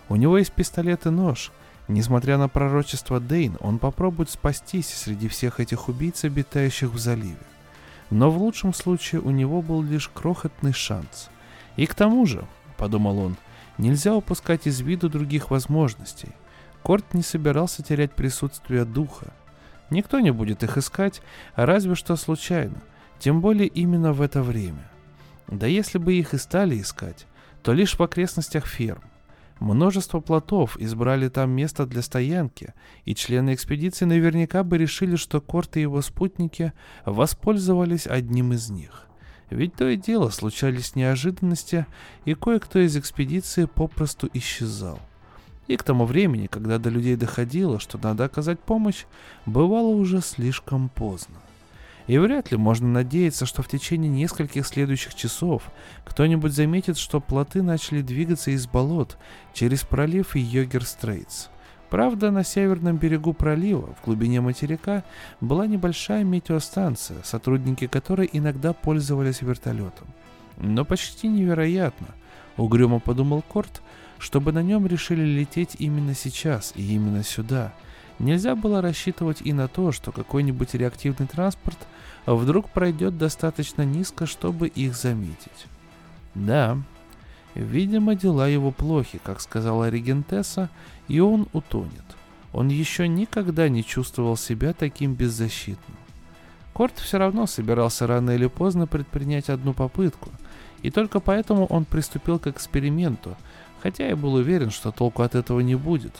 У него есть пистолет и нож. Несмотря на пророчество Дейн, он попробует спастись среди всех этих убийц, обитающих в заливе. Но в лучшем случае у него был лишь крохотный шанс. И к тому же, подумал он, Нельзя упускать из виду других возможностей. Корт не собирался терять присутствие духа. Никто не будет их искать, а разве что случайно, тем более именно в это время. Да если бы их и стали искать, то лишь в окрестностях ферм. Множество плотов избрали там место для стоянки, и члены экспедиции наверняка бы решили, что Корт и его спутники воспользовались одним из них. Ведь то и дело случались неожиданности, и кое-кто из экспедиции попросту исчезал. И к тому времени, когда до людей доходило, что надо оказать помощь, бывало уже слишком поздно. И вряд ли можно надеяться, что в течение нескольких следующих часов кто-нибудь заметит, что плоты начали двигаться из болот через пролив Йогер-Стрейтс. Правда, на северном берегу пролива, в глубине материка, была небольшая метеостанция, сотрудники которой иногда пользовались вертолетом. Но почти невероятно, угрюмо подумал Корт, чтобы на нем решили лететь именно сейчас и именно сюда. Нельзя было рассчитывать и на то, что какой-нибудь реактивный транспорт вдруг пройдет достаточно низко, чтобы их заметить. Да, Видимо, дела его плохи, как сказала регентесса, и он утонет. Он еще никогда не чувствовал себя таким беззащитным. Корт все равно собирался рано или поздно предпринять одну попытку, и только поэтому он приступил к эксперименту, хотя и был уверен, что толку от этого не будет.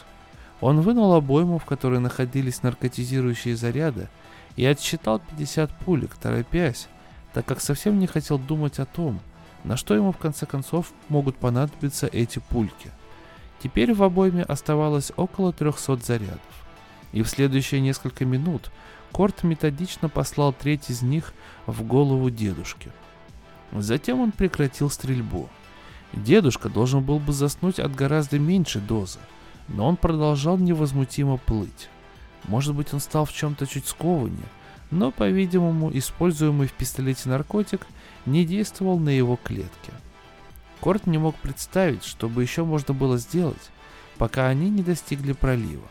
Он вынул обойму, в которой находились наркотизирующие заряды, и отсчитал 50 пулек, торопясь, так как совсем не хотел думать о том, на что ему в конце концов могут понадобиться эти пульки. Теперь в обойме оставалось около 300 зарядов. И в следующие несколько минут Корт методично послал треть из них в голову дедушки. Затем он прекратил стрельбу. Дедушка должен был бы заснуть от гораздо меньшей дозы, но он продолжал невозмутимо плыть. Может быть, он стал в чем-то чуть скованнее, но, по-видимому, используемый в пистолете наркотик не действовал на его клетки. Корт не мог представить, что бы еще можно было сделать, пока они не достигли пролива.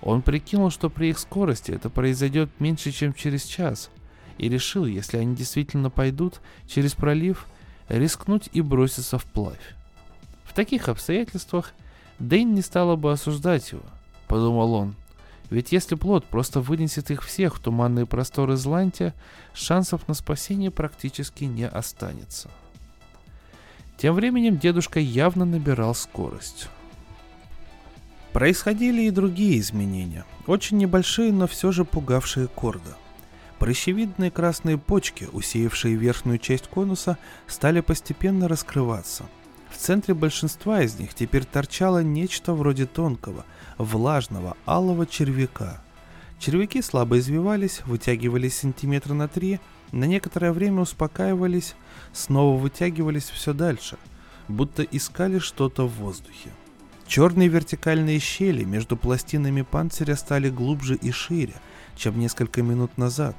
Он прикинул, что при их скорости это произойдет меньше, чем через час, и решил, если они действительно пойдут через пролив, рискнуть и броситься вплавь. В таких обстоятельствах Дэйн не стала бы осуждать его, подумал он, ведь если плод просто вынесет их всех в туманные просторы Злантия, шансов на спасение практически не останется. Тем временем дедушка явно набирал скорость. Происходили и другие изменения, очень небольшие, но все же пугавшие Корда. Прыщевидные красные почки, усеявшие верхнюю часть конуса, стали постепенно раскрываться. В центре большинства из них теперь торчало нечто вроде тонкого, влажного алого червяка. Червяки слабо извивались, вытягивались сантиметра на три, на некоторое время успокаивались, снова вытягивались все дальше, будто искали что-то в воздухе. Черные вертикальные щели между пластинами панциря стали глубже и шире, чем несколько минут назад.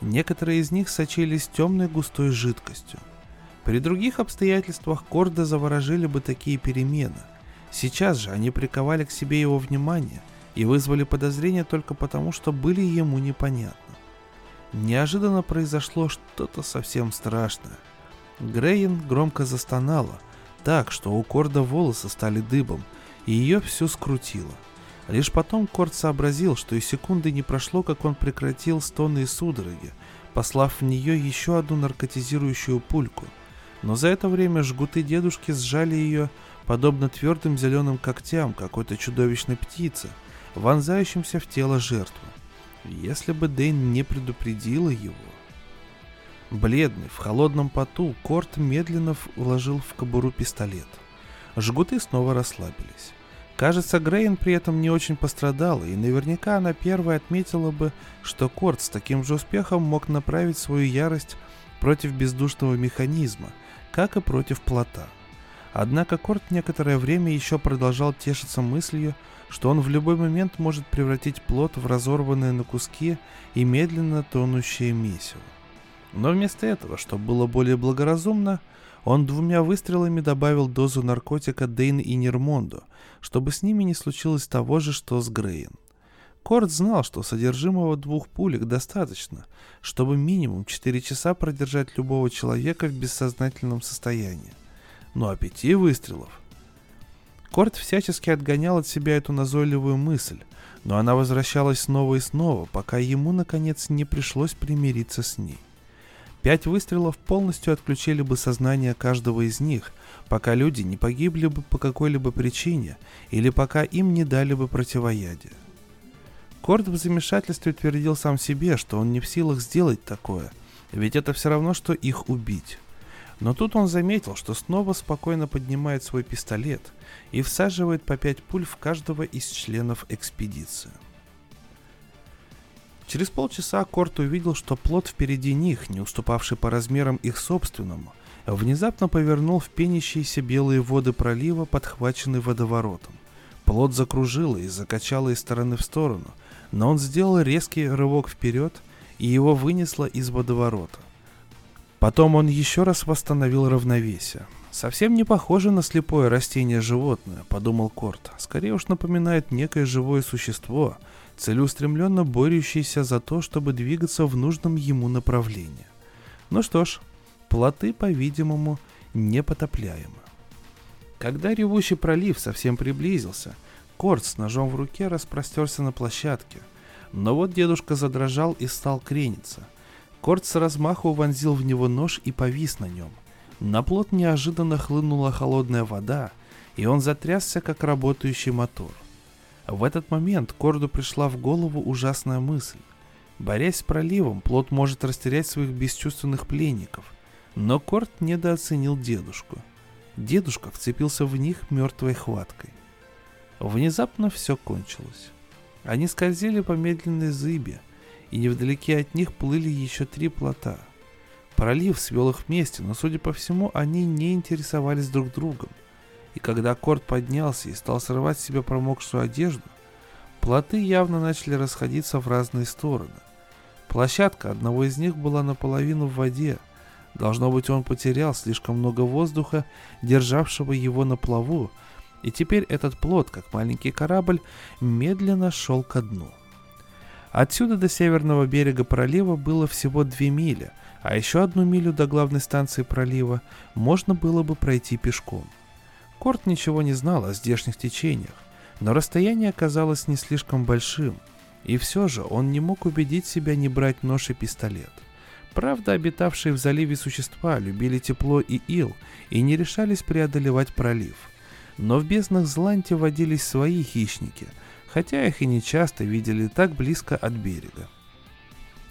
Некоторые из них сочились темной густой жидкостью. При других обстоятельствах Корда заворожили бы такие перемены. Сейчас же они приковали к себе его внимание и вызвали подозрения только потому, что были ему непонятны. Неожиданно произошло что-то совсем страшное. Грейн громко застонала, так, что у Корда волосы стали дыбом, и ее всю скрутило. Лишь потом Корд сообразил, что и секунды не прошло, как он прекратил стоны и судороги, послав в нее еще одну наркотизирующую пульку. Но за это время жгуты дедушки сжали ее, подобно твердым зеленым когтям какой-то чудовищной птицы, вонзающимся в тело жертвы. Если бы Дэйн не предупредила его... Бледный, в холодном поту, Корт медленно вложил в кобуру пистолет. Жгуты снова расслабились. Кажется, Грейн при этом не очень пострадала, и наверняка она первой отметила бы, что Корт с таким же успехом мог направить свою ярость против бездушного механизма, как и против плота. Однако Корт некоторое время еще продолжал тешиться мыслью, что он в любой момент может превратить плод в разорванное на куски и медленно тонущее месиво. Но вместо этого, что было более благоразумно, он двумя выстрелами добавил дозу наркотика Дейн и Нермонду, чтобы с ними не случилось того же, что с Грейн. Корт знал, что содержимого двух пулек достаточно, чтобы минимум 4 часа продержать любого человека в бессознательном состоянии. Ну а пяти выстрелов... Корт всячески отгонял от себя эту назойливую мысль, но она возвращалась снова и снова, пока ему, наконец, не пришлось примириться с ней. Пять выстрелов полностью отключили бы сознание каждого из них, пока люди не погибли бы по какой-либо причине или пока им не дали бы противоядие. Корд в замешательстве твердил сам себе, что он не в силах сделать такое, ведь это все равно, что их убить. Но тут он заметил, что снова спокойно поднимает свой пистолет и всаживает по пять пуль в каждого из членов экспедиции. Через полчаса Корт увидел, что плод впереди них, не уступавший по размерам их собственному, внезапно повернул в пенящиеся белые воды пролива, подхваченный водоворотом. Плод закружило и закачало из стороны в сторону, но он сделал резкий рывок вперед, и его вынесло из водоворота. Потом он еще раз восстановил равновесие. Совсем не похоже на слепое растение-животное, подумал Корт. Скорее уж напоминает некое живое существо, целеустремленно борющийся за то, чтобы двигаться в нужном ему направлении. Ну что ж, плоты, по-видимому, непотопляемы. Когда ревущий пролив совсем приблизился, Корт с ножом в руке распростерся на площадке. Но вот дедушка задрожал и стал крениться. Корт с размаху вонзил в него нож и повис на нем. На плот неожиданно хлынула холодная вода, и он затрясся, как работающий мотор. В этот момент Корду пришла в голову ужасная мысль. Борясь с проливом, плод может растерять своих бесчувственных пленников. Но Корт недооценил дедушку. Дедушка вцепился в них мертвой хваткой. Внезапно все кончилось. Они скользили по медленной зыбе, и невдалеке от них плыли еще три плота. Пролив свел их вместе, но, судя по всему, они не интересовались друг другом – и когда Корт поднялся и стал срывать с себя промокшую одежду, плоты явно начали расходиться в разные стороны. Площадка одного из них была наполовину в воде. Должно быть, он потерял слишком много воздуха, державшего его на плаву, и теперь этот плот, как маленький корабль, медленно шел ко дну. Отсюда до северного берега пролива было всего две мили, а еще одну милю до главной станции пролива можно было бы пройти пешком. Корт ничего не знал о здешних течениях, но расстояние оказалось не слишком большим, и все же он не мог убедить себя не брать нож и пистолет. Правда, обитавшие в заливе существа любили тепло и ил и не решались преодолевать пролив. Но в безднах Зланти водились свои хищники, хотя их и не часто видели так близко от берега.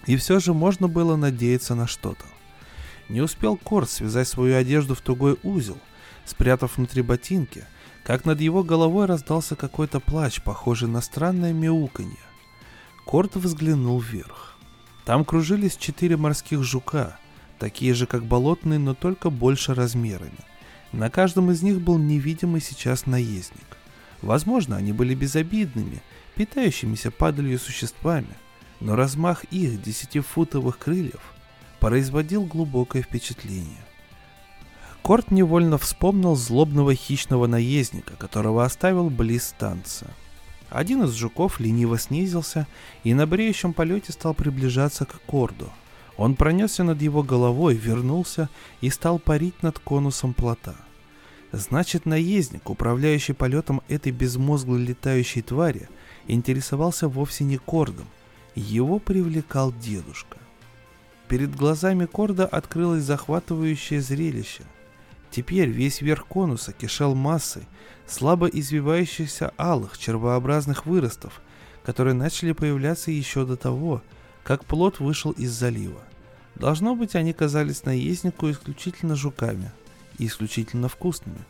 И все же можно было надеяться на что-то. Не успел Корт связать свою одежду в тугой узел – спрятав внутри ботинки, как над его головой раздался какой-то плач, похожий на странное мяуканье. Корт взглянул вверх. Там кружились четыре морских жука, такие же как болотные, но только больше размерами. На каждом из них был невидимый сейчас наездник. Возможно, они были безобидными, питающимися падалью существами, но размах их десятифутовых крыльев производил глубокое впечатление. Корт невольно вспомнил злобного хищного наездника, которого оставил близ станции. Один из жуков лениво снизился и на бреющем полете стал приближаться к Корду. Он пронесся над его головой, вернулся и стал парить над конусом плота. Значит, наездник, управляющий полетом этой безмозглой летающей твари, интересовался вовсе не Кордом. Его привлекал дедушка. Перед глазами Корда открылось захватывающее зрелище. Теперь весь верх конуса кишел массой слабо извивающихся алых червообразных выростов, которые начали появляться еще до того, как плод вышел из залива. Должно быть, они казались наезднику исключительно жуками и исключительно вкусными.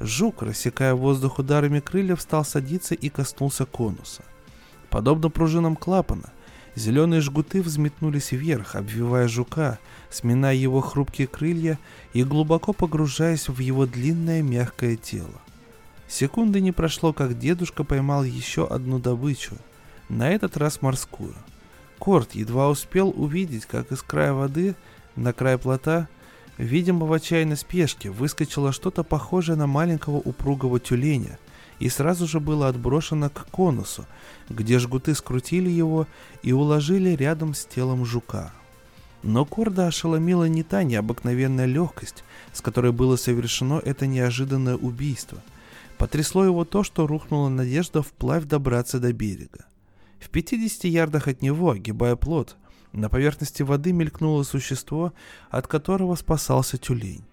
Жук, рассекая воздух ударами крыльев, стал садиться и коснулся конуса. Подобно пружинам клапана, зеленые жгуты взметнулись вверх, обвивая жука, сминая его хрупкие крылья и глубоко погружаясь в его длинное мягкое тело. Секунды не прошло, как дедушка поймал еще одну добычу, на этот раз морскую. Корт едва успел увидеть, как из края воды на край плота, видимо в отчаянной спешке, выскочило что-то похожее на маленького упругого тюленя, и сразу же было отброшено к конусу, где жгуты скрутили его и уложили рядом с телом жука. Но Корда ошеломила не та необыкновенная легкость, с которой было совершено это неожиданное убийство – Потрясло его то, что рухнула надежда вплавь добраться до берега. В 50 ярдах от него, огибая плот, на поверхности воды мелькнуло существо, от которого спасался тюлень.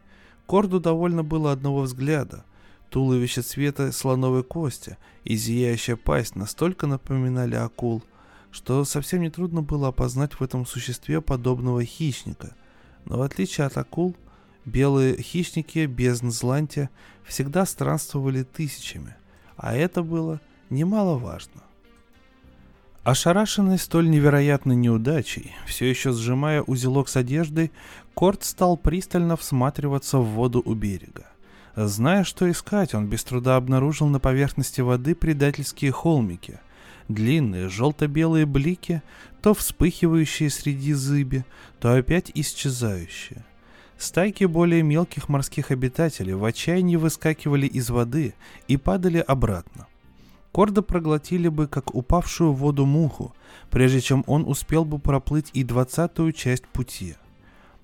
Корду довольно было одного взгляда. Туловище цвета слоновой кости и зияющая пасть настолько напоминали акул, что совсем нетрудно было опознать в этом существе подобного хищника. Но в отличие от акул – Белые хищники без Нзлантия всегда странствовали тысячами, а это было немаловажно. Ошарашенный столь невероятной неудачей, все еще сжимая узелок с одеждой, Корт стал пристально всматриваться в воду у берега. Зная, что искать, он без труда обнаружил на поверхности воды предательские холмики. Длинные желто-белые блики, то вспыхивающие среди зыби, то опять исчезающие. Стайки более мелких морских обитателей в отчаянии выскакивали из воды и падали обратно. Корда проглотили бы, как упавшую в воду муху, прежде чем он успел бы проплыть и двадцатую часть пути.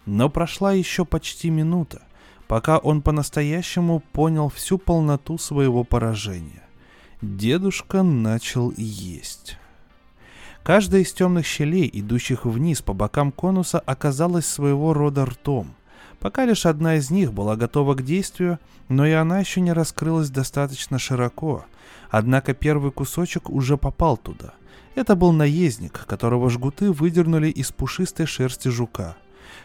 Но прошла еще почти минута, пока он по-настоящему понял всю полноту своего поражения. Дедушка начал есть. Каждая из темных щелей, идущих вниз по бокам конуса, оказалась своего рода ртом – Пока лишь одна из них была готова к действию, но и она еще не раскрылась достаточно широко. Однако первый кусочек уже попал туда. Это был наездник, которого жгуты выдернули из пушистой шерсти жука.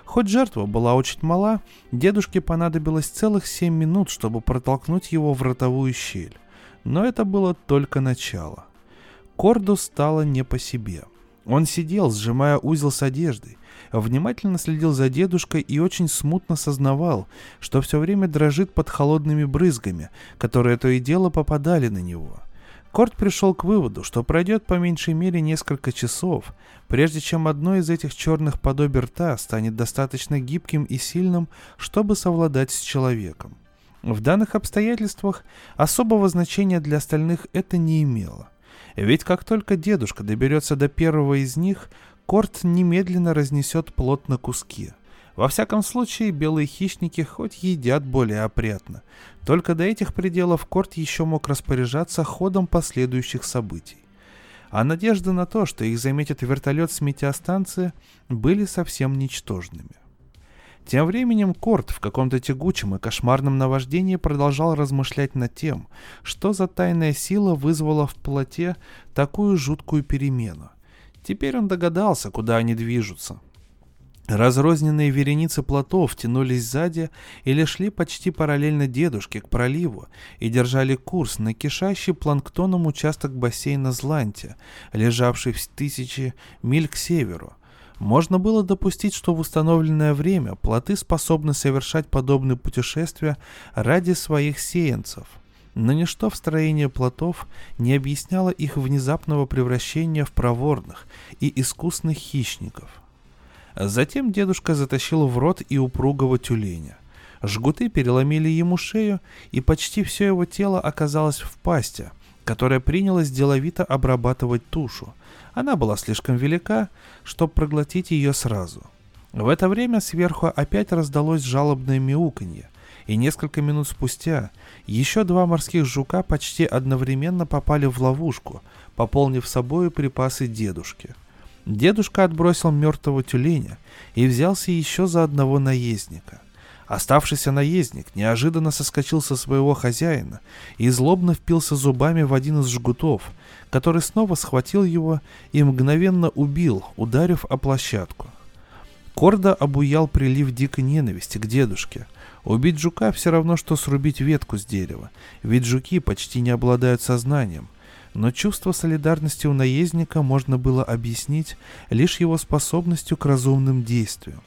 Хоть жертва была очень мала, дедушке понадобилось целых семь минут, чтобы протолкнуть его в ротовую щель. Но это было только начало. Корду стало не по себе. Он сидел, сжимая узел с одеждой, внимательно следил за дедушкой и очень смутно сознавал, что все время дрожит под холодными брызгами, которые то и дело попадали на него. Корт пришел к выводу, что пройдет по меньшей мере несколько часов, прежде чем одно из этих черных подобий рта станет достаточно гибким и сильным, чтобы совладать с человеком. В данных обстоятельствах особого значения для остальных это не имело. Ведь как только дедушка доберется до первого из них, Корт немедленно разнесет плод на куски. Во всяком случае, белые хищники хоть едят более опрятно. Только до этих пределов Корт еще мог распоряжаться ходом последующих событий. А надежды на то, что их заметит вертолет с метеостанции, были совсем ничтожными. Тем временем Корт в каком-то тягучем и кошмарном наваждении продолжал размышлять над тем, что за тайная сила вызвала в плоте такую жуткую перемену. Теперь он догадался, куда они движутся. Разрозненные вереницы плотов тянулись сзади или шли почти параллельно дедушке к проливу и держали курс на кишащий планктоном участок бассейна Зланти, лежавший в тысячи миль к северу. Можно было допустить, что в установленное время плоты способны совершать подобные путешествия ради своих сеянцев. Но ничто в строении плотов не объясняло их внезапного превращения в проворных и искусных хищников. Затем дедушка затащил в рот и упругого тюленя. Жгуты переломили ему шею, и почти все его тело оказалось в пасте, которая принялась деловито обрабатывать тушу. Она была слишком велика, чтобы проглотить ее сразу. В это время сверху опять раздалось жалобное мяуканье, и несколько минут спустя еще два морских жука почти одновременно попали в ловушку, пополнив собой припасы дедушки – Дедушка отбросил мертвого тюленя и взялся еще за одного наездника. Оставшийся наездник неожиданно соскочил со своего хозяина и злобно впился зубами в один из жгутов, который снова схватил его и мгновенно убил, ударив о площадку. Корда обуял прилив дикой ненависти к дедушке. Убить жука все равно, что срубить ветку с дерева, ведь жуки почти не обладают сознанием – но чувство солидарности у наездника можно было объяснить лишь его способностью к разумным действиям.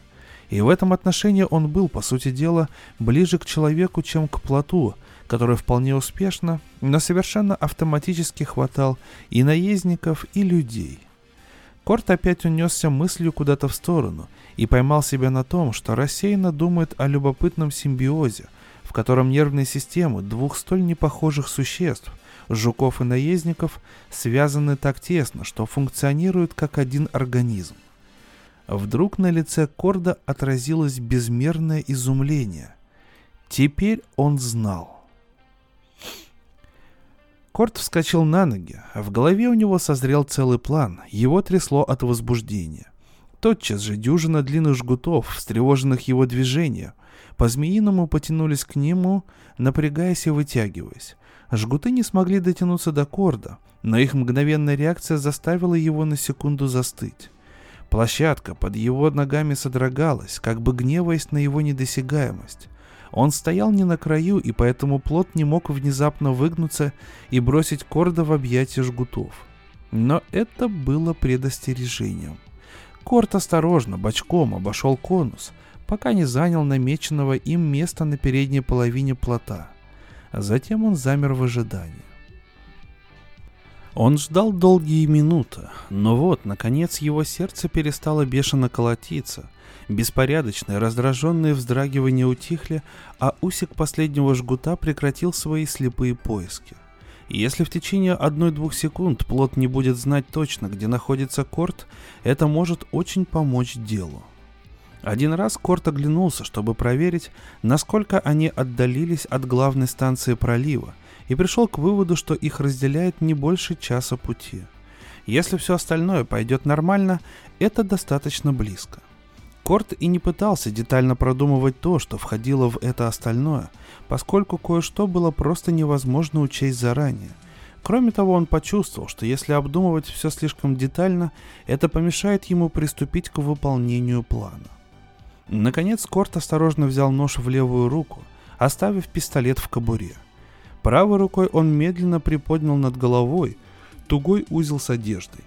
И в этом отношении он был, по сути дела, ближе к человеку, чем к плоту, который вполне успешно, но совершенно автоматически хватал и наездников, и людей. Корт опять унесся мыслью куда-то в сторону и поймал себя на том, что рассеянно думает о любопытном симбиозе, в котором нервные системы двух столь непохожих существ – жуков и наездников связаны так тесно, что функционируют как один организм. Вдруг на лице Корда отразилось безмерное изумление. Теперь он знал. Корт вскочил на ноги, а в голове у него созрел целый план, его трясло от возбуждения. Тотчас же дюжина длинных жгутов, встревоженных его движения, по-змеиному потянулись к нему, напрягаясь и вытягиваясь. Жгуты не смогли дотянуться до корда, но их мгновенная реакция заставила его на секунду застыть. Площадка под его ногами содрогалась, как бы гневаясь на его недосягаемость. Он стоял не на краю, и поэтому плот не мог внезапно выгнуться и бросить корда в объятия жгутов. Но это было предостережением. Корт осторожно, бочком обошел конус, пока не занял намеченного им места на передней половине плота. Затем он замер в ожидании. Он ждал долгие минуты, но вот, наконец, его сердце перестало бешено колотиться. Беспорядочные, раздраженные вздрагивания утихли, а усик последнего жгута прекратил свои слепые поиски. Если в течение одной-двух секунд плот не будет знать точно, где находится корт, это может очень помочь делу. Один раз Корт оглянулся, чтобы проверить, насколько они отдалились от главной станции пролива, и пришел к выводу, что их разделяет не больше часа пути. Если все остальное пойдет нормально, это достаточно близко. Корт и не пытался детально продумывать то, что входило в это остальное, поскольку кое-что было просто невозможно учесть заранее. Кроме того, он почувствовал, что если обдумывать все слишком детально, это помешает ему приступить к выполнению плана. Наконец Корт осторожно взял нож в левую руку, оставив пистолет в кобуре. Правой рукой он медленно приподнял над головой тугой узел с одеждой.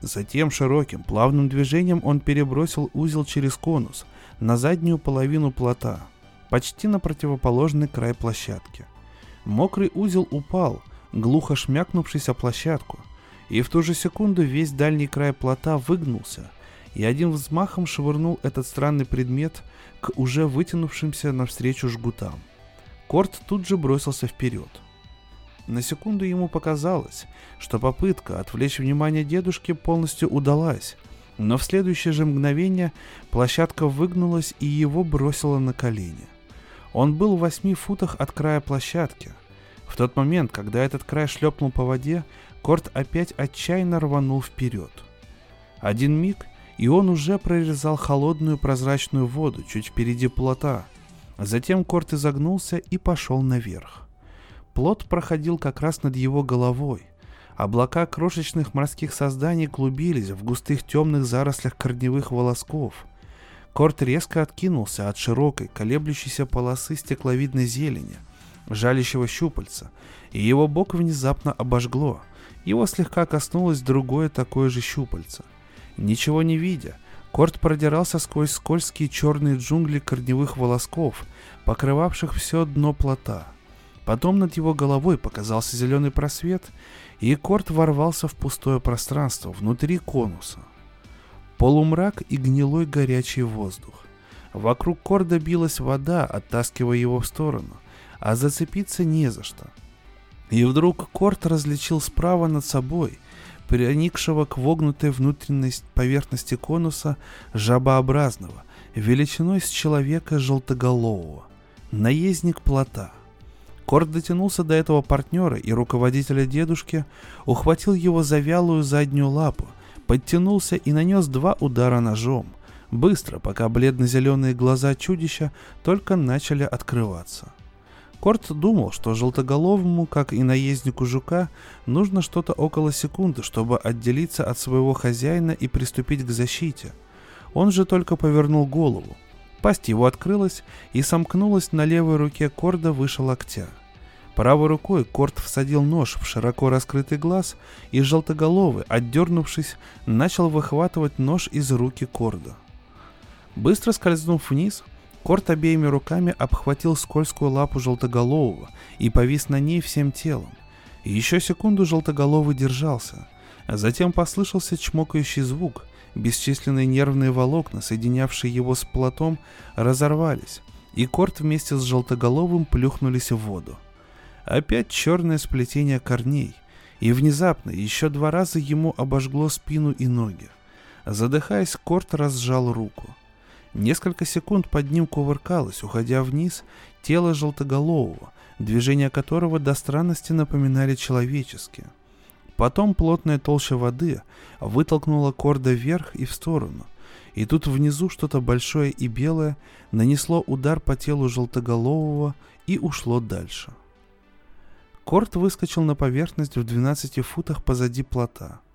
Затем широким, плавным движением он перебросил узел через конус на заднюю половину плота, почти на противоположный край площадки. Мокрый узел упал, глухо шмякнувшись о площадку, и в ту же секунду весь дальний край плота выгнулся, и одним взмахом швырнул этот странный предмет к уже вытянувшимся навстречу жгутам. Корт тут же бросился вперед. На секунду ему показалось, что попытка отвлечь внимание дедушки полностью удалась, но в следующее же мгновение площадка выгнулась и его бросило на колени. Он был в восьми футах от края площадки. В тот момент, когда этот край шлепнул по воде, Корт опять отчаянно рванул вперед. Один миг, и он уже прорезал холодную прозрачную воду чуть впереди плота. Затем Корт изогнулся и пошел наверх. Плот проходил как раз над его головой. Облака крошечных морских созданий клубились в густых темных зарослях корневых волосков. Корт резко откинулся от широкой, колеблющейся полосы стекловидной зелени, жалящего щупальца, и его бок внезапно обожгло. Его слегка коснулось другое такое же щупальце. Ничего не видя, Корт продирался сквозь скользкие черные джунгли корневых волосков, покрывавших все дно плота. Потом над его головой показался зеленый просвет, и Корт ворвался в пустое пространство внутри конуса. Полумрак и гнилой горячий воздух. Вокруг Корда билась вода, оттаскивая его в сторону, а зацепиться не за что. И вдруг Корт различил справа над собой, проникшего к вогнутой внутренней поверхности конуса жабообразного, величиной с человека желтоголового, наездник плота. Корт дотянулся до этого партнера и руководителя дедушки, ухватил его за вялую заднюю лапу, подтянулся и нанес два удара ножом, быстро, пока бледно-зеленые глаза чудища только начали открываться. Корт думал, что желтоголовому, как и наезднику жука, нужно что-то около секунды, чтобы отделиться от своего хозяина и приступить к защите. Он же только повернул голову. Пасть его открылась и сомкнулась на левой руке Корда выше локтя. Правой рукой Корт всадил нож в широко раскрытый глаз, и желтоголовый, отдернувшись, начал выхватывать нож из руки Корда. Быстро скользнув вниз, Корт обеими руками обхватил скользкую лапу желтоголового и повис на ней всем телом. Еще секунду желтоголовый держался, затем послышался чмокающий звук. Бесчисленные нервные волокна, соединявшие его с плотом, разорвались, и Корт вместе с желтоголовым плюхнулись в воду. Опять черное сплетение корней, и внезапно еще два раза ему обожгло спину и ноги. Задыхаясь, Корт разжал руку. Несколько секунд под ним кувыркалось, уходя вниз, тело желтоголового, движения которого до странности напоминали человеческие. Потом плотная толща воды вытолкнула корда вверх и в сторону, и тут внизу что-то большое и белое нанесло удар по телу желтоголового и ушло дальше. Корт выскочил на поверхность в 12 футах позади плота –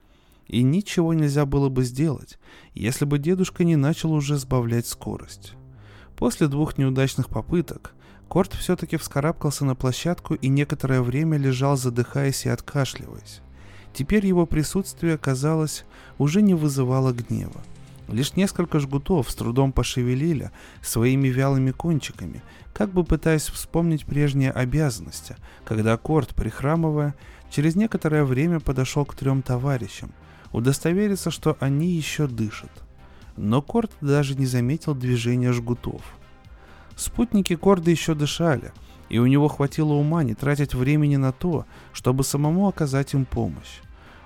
и ничего нельзя было бы сделать, если бы дедушка не начал уже сбавлять скорость. После двух неудачных попыток Корт все-таки вскарабкался на площадку и некоторое время лежал, задыхаясь и откашливаясь. Теперь его присутствие, казалось, уже не вызывало гнева. Лишь несколько жгутов с трудом пошевелили своими вялыми кончиками, как бы пытаясь вспомнить прежние обязанности, когда Корт, прихрамывая, через некоторое время подошел к трем товарищам, удостовериться, что они еще дышат. Но Корд даже не заметил движения жгутов. Спутники Корда еще дышали, и у него хватило ума не тратить времени на то, чтобы самому оказать им помощь.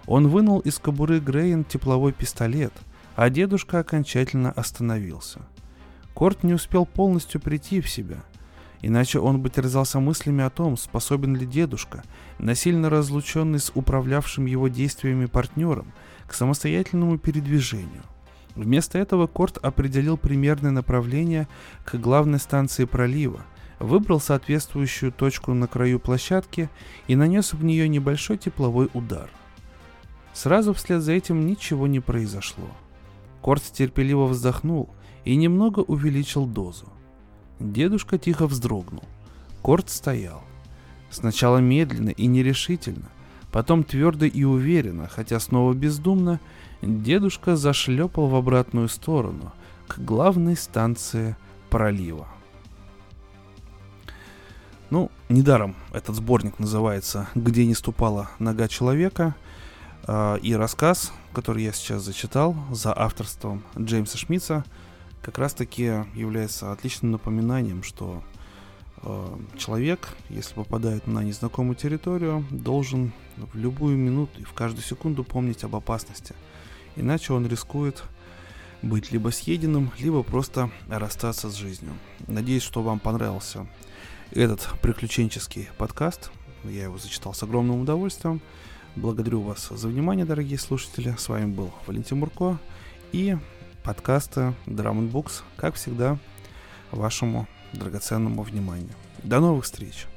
Он вынул из кобуры Грейн тепловой пистолет, а дедушка окончательно остановился. Корт не успел полностью прийти в себя, иначе он бы терзался мыслями о том, способен ли дедушка, насильно разлученный с управлявшим его действиями партнером, к самостоятельному передвижению. Вместо этого Корт определил примерное направление к главной станции пролива, выбрал соответствующую точку на краю площадки и нанес в нее небольшой тепловой удар. Сразу вслед за этим ничего не произошло. Корт терпеливо вздохнул и немного увеличил дозу. Дедушка тихо вздрогнул. Корт стоял. Сначала медленно и нерешительно, Потом твердо и уверенно, хотя снова бездумно, дедушка зашлепал в обратную сторону, к главной станции пролива. Ну, недаром этот сборник называется «Где не ступала нога человека», э, и рассказ, который я сейчас зачитал за авторством Джеймса Шмидца, как раз-таки является отличным напоминанием, что Э, человек, если попадает на незнакомую территорию, должен в любую минуту и в каждую секунду помнить об опасности. Иначе он рискует быть либо съеденным, либо просто расстаться с жизнью. Надеюсь, что вам понравился этот приключенческий подкаст. Я его зачитал с огромным удовольствием. Благодарю вас за внимание, дорогие слушатели. С вами был Валентин Мурко и подкаста Drum Books, как всегда, вашему драгоценному вниманию. До новых встреч!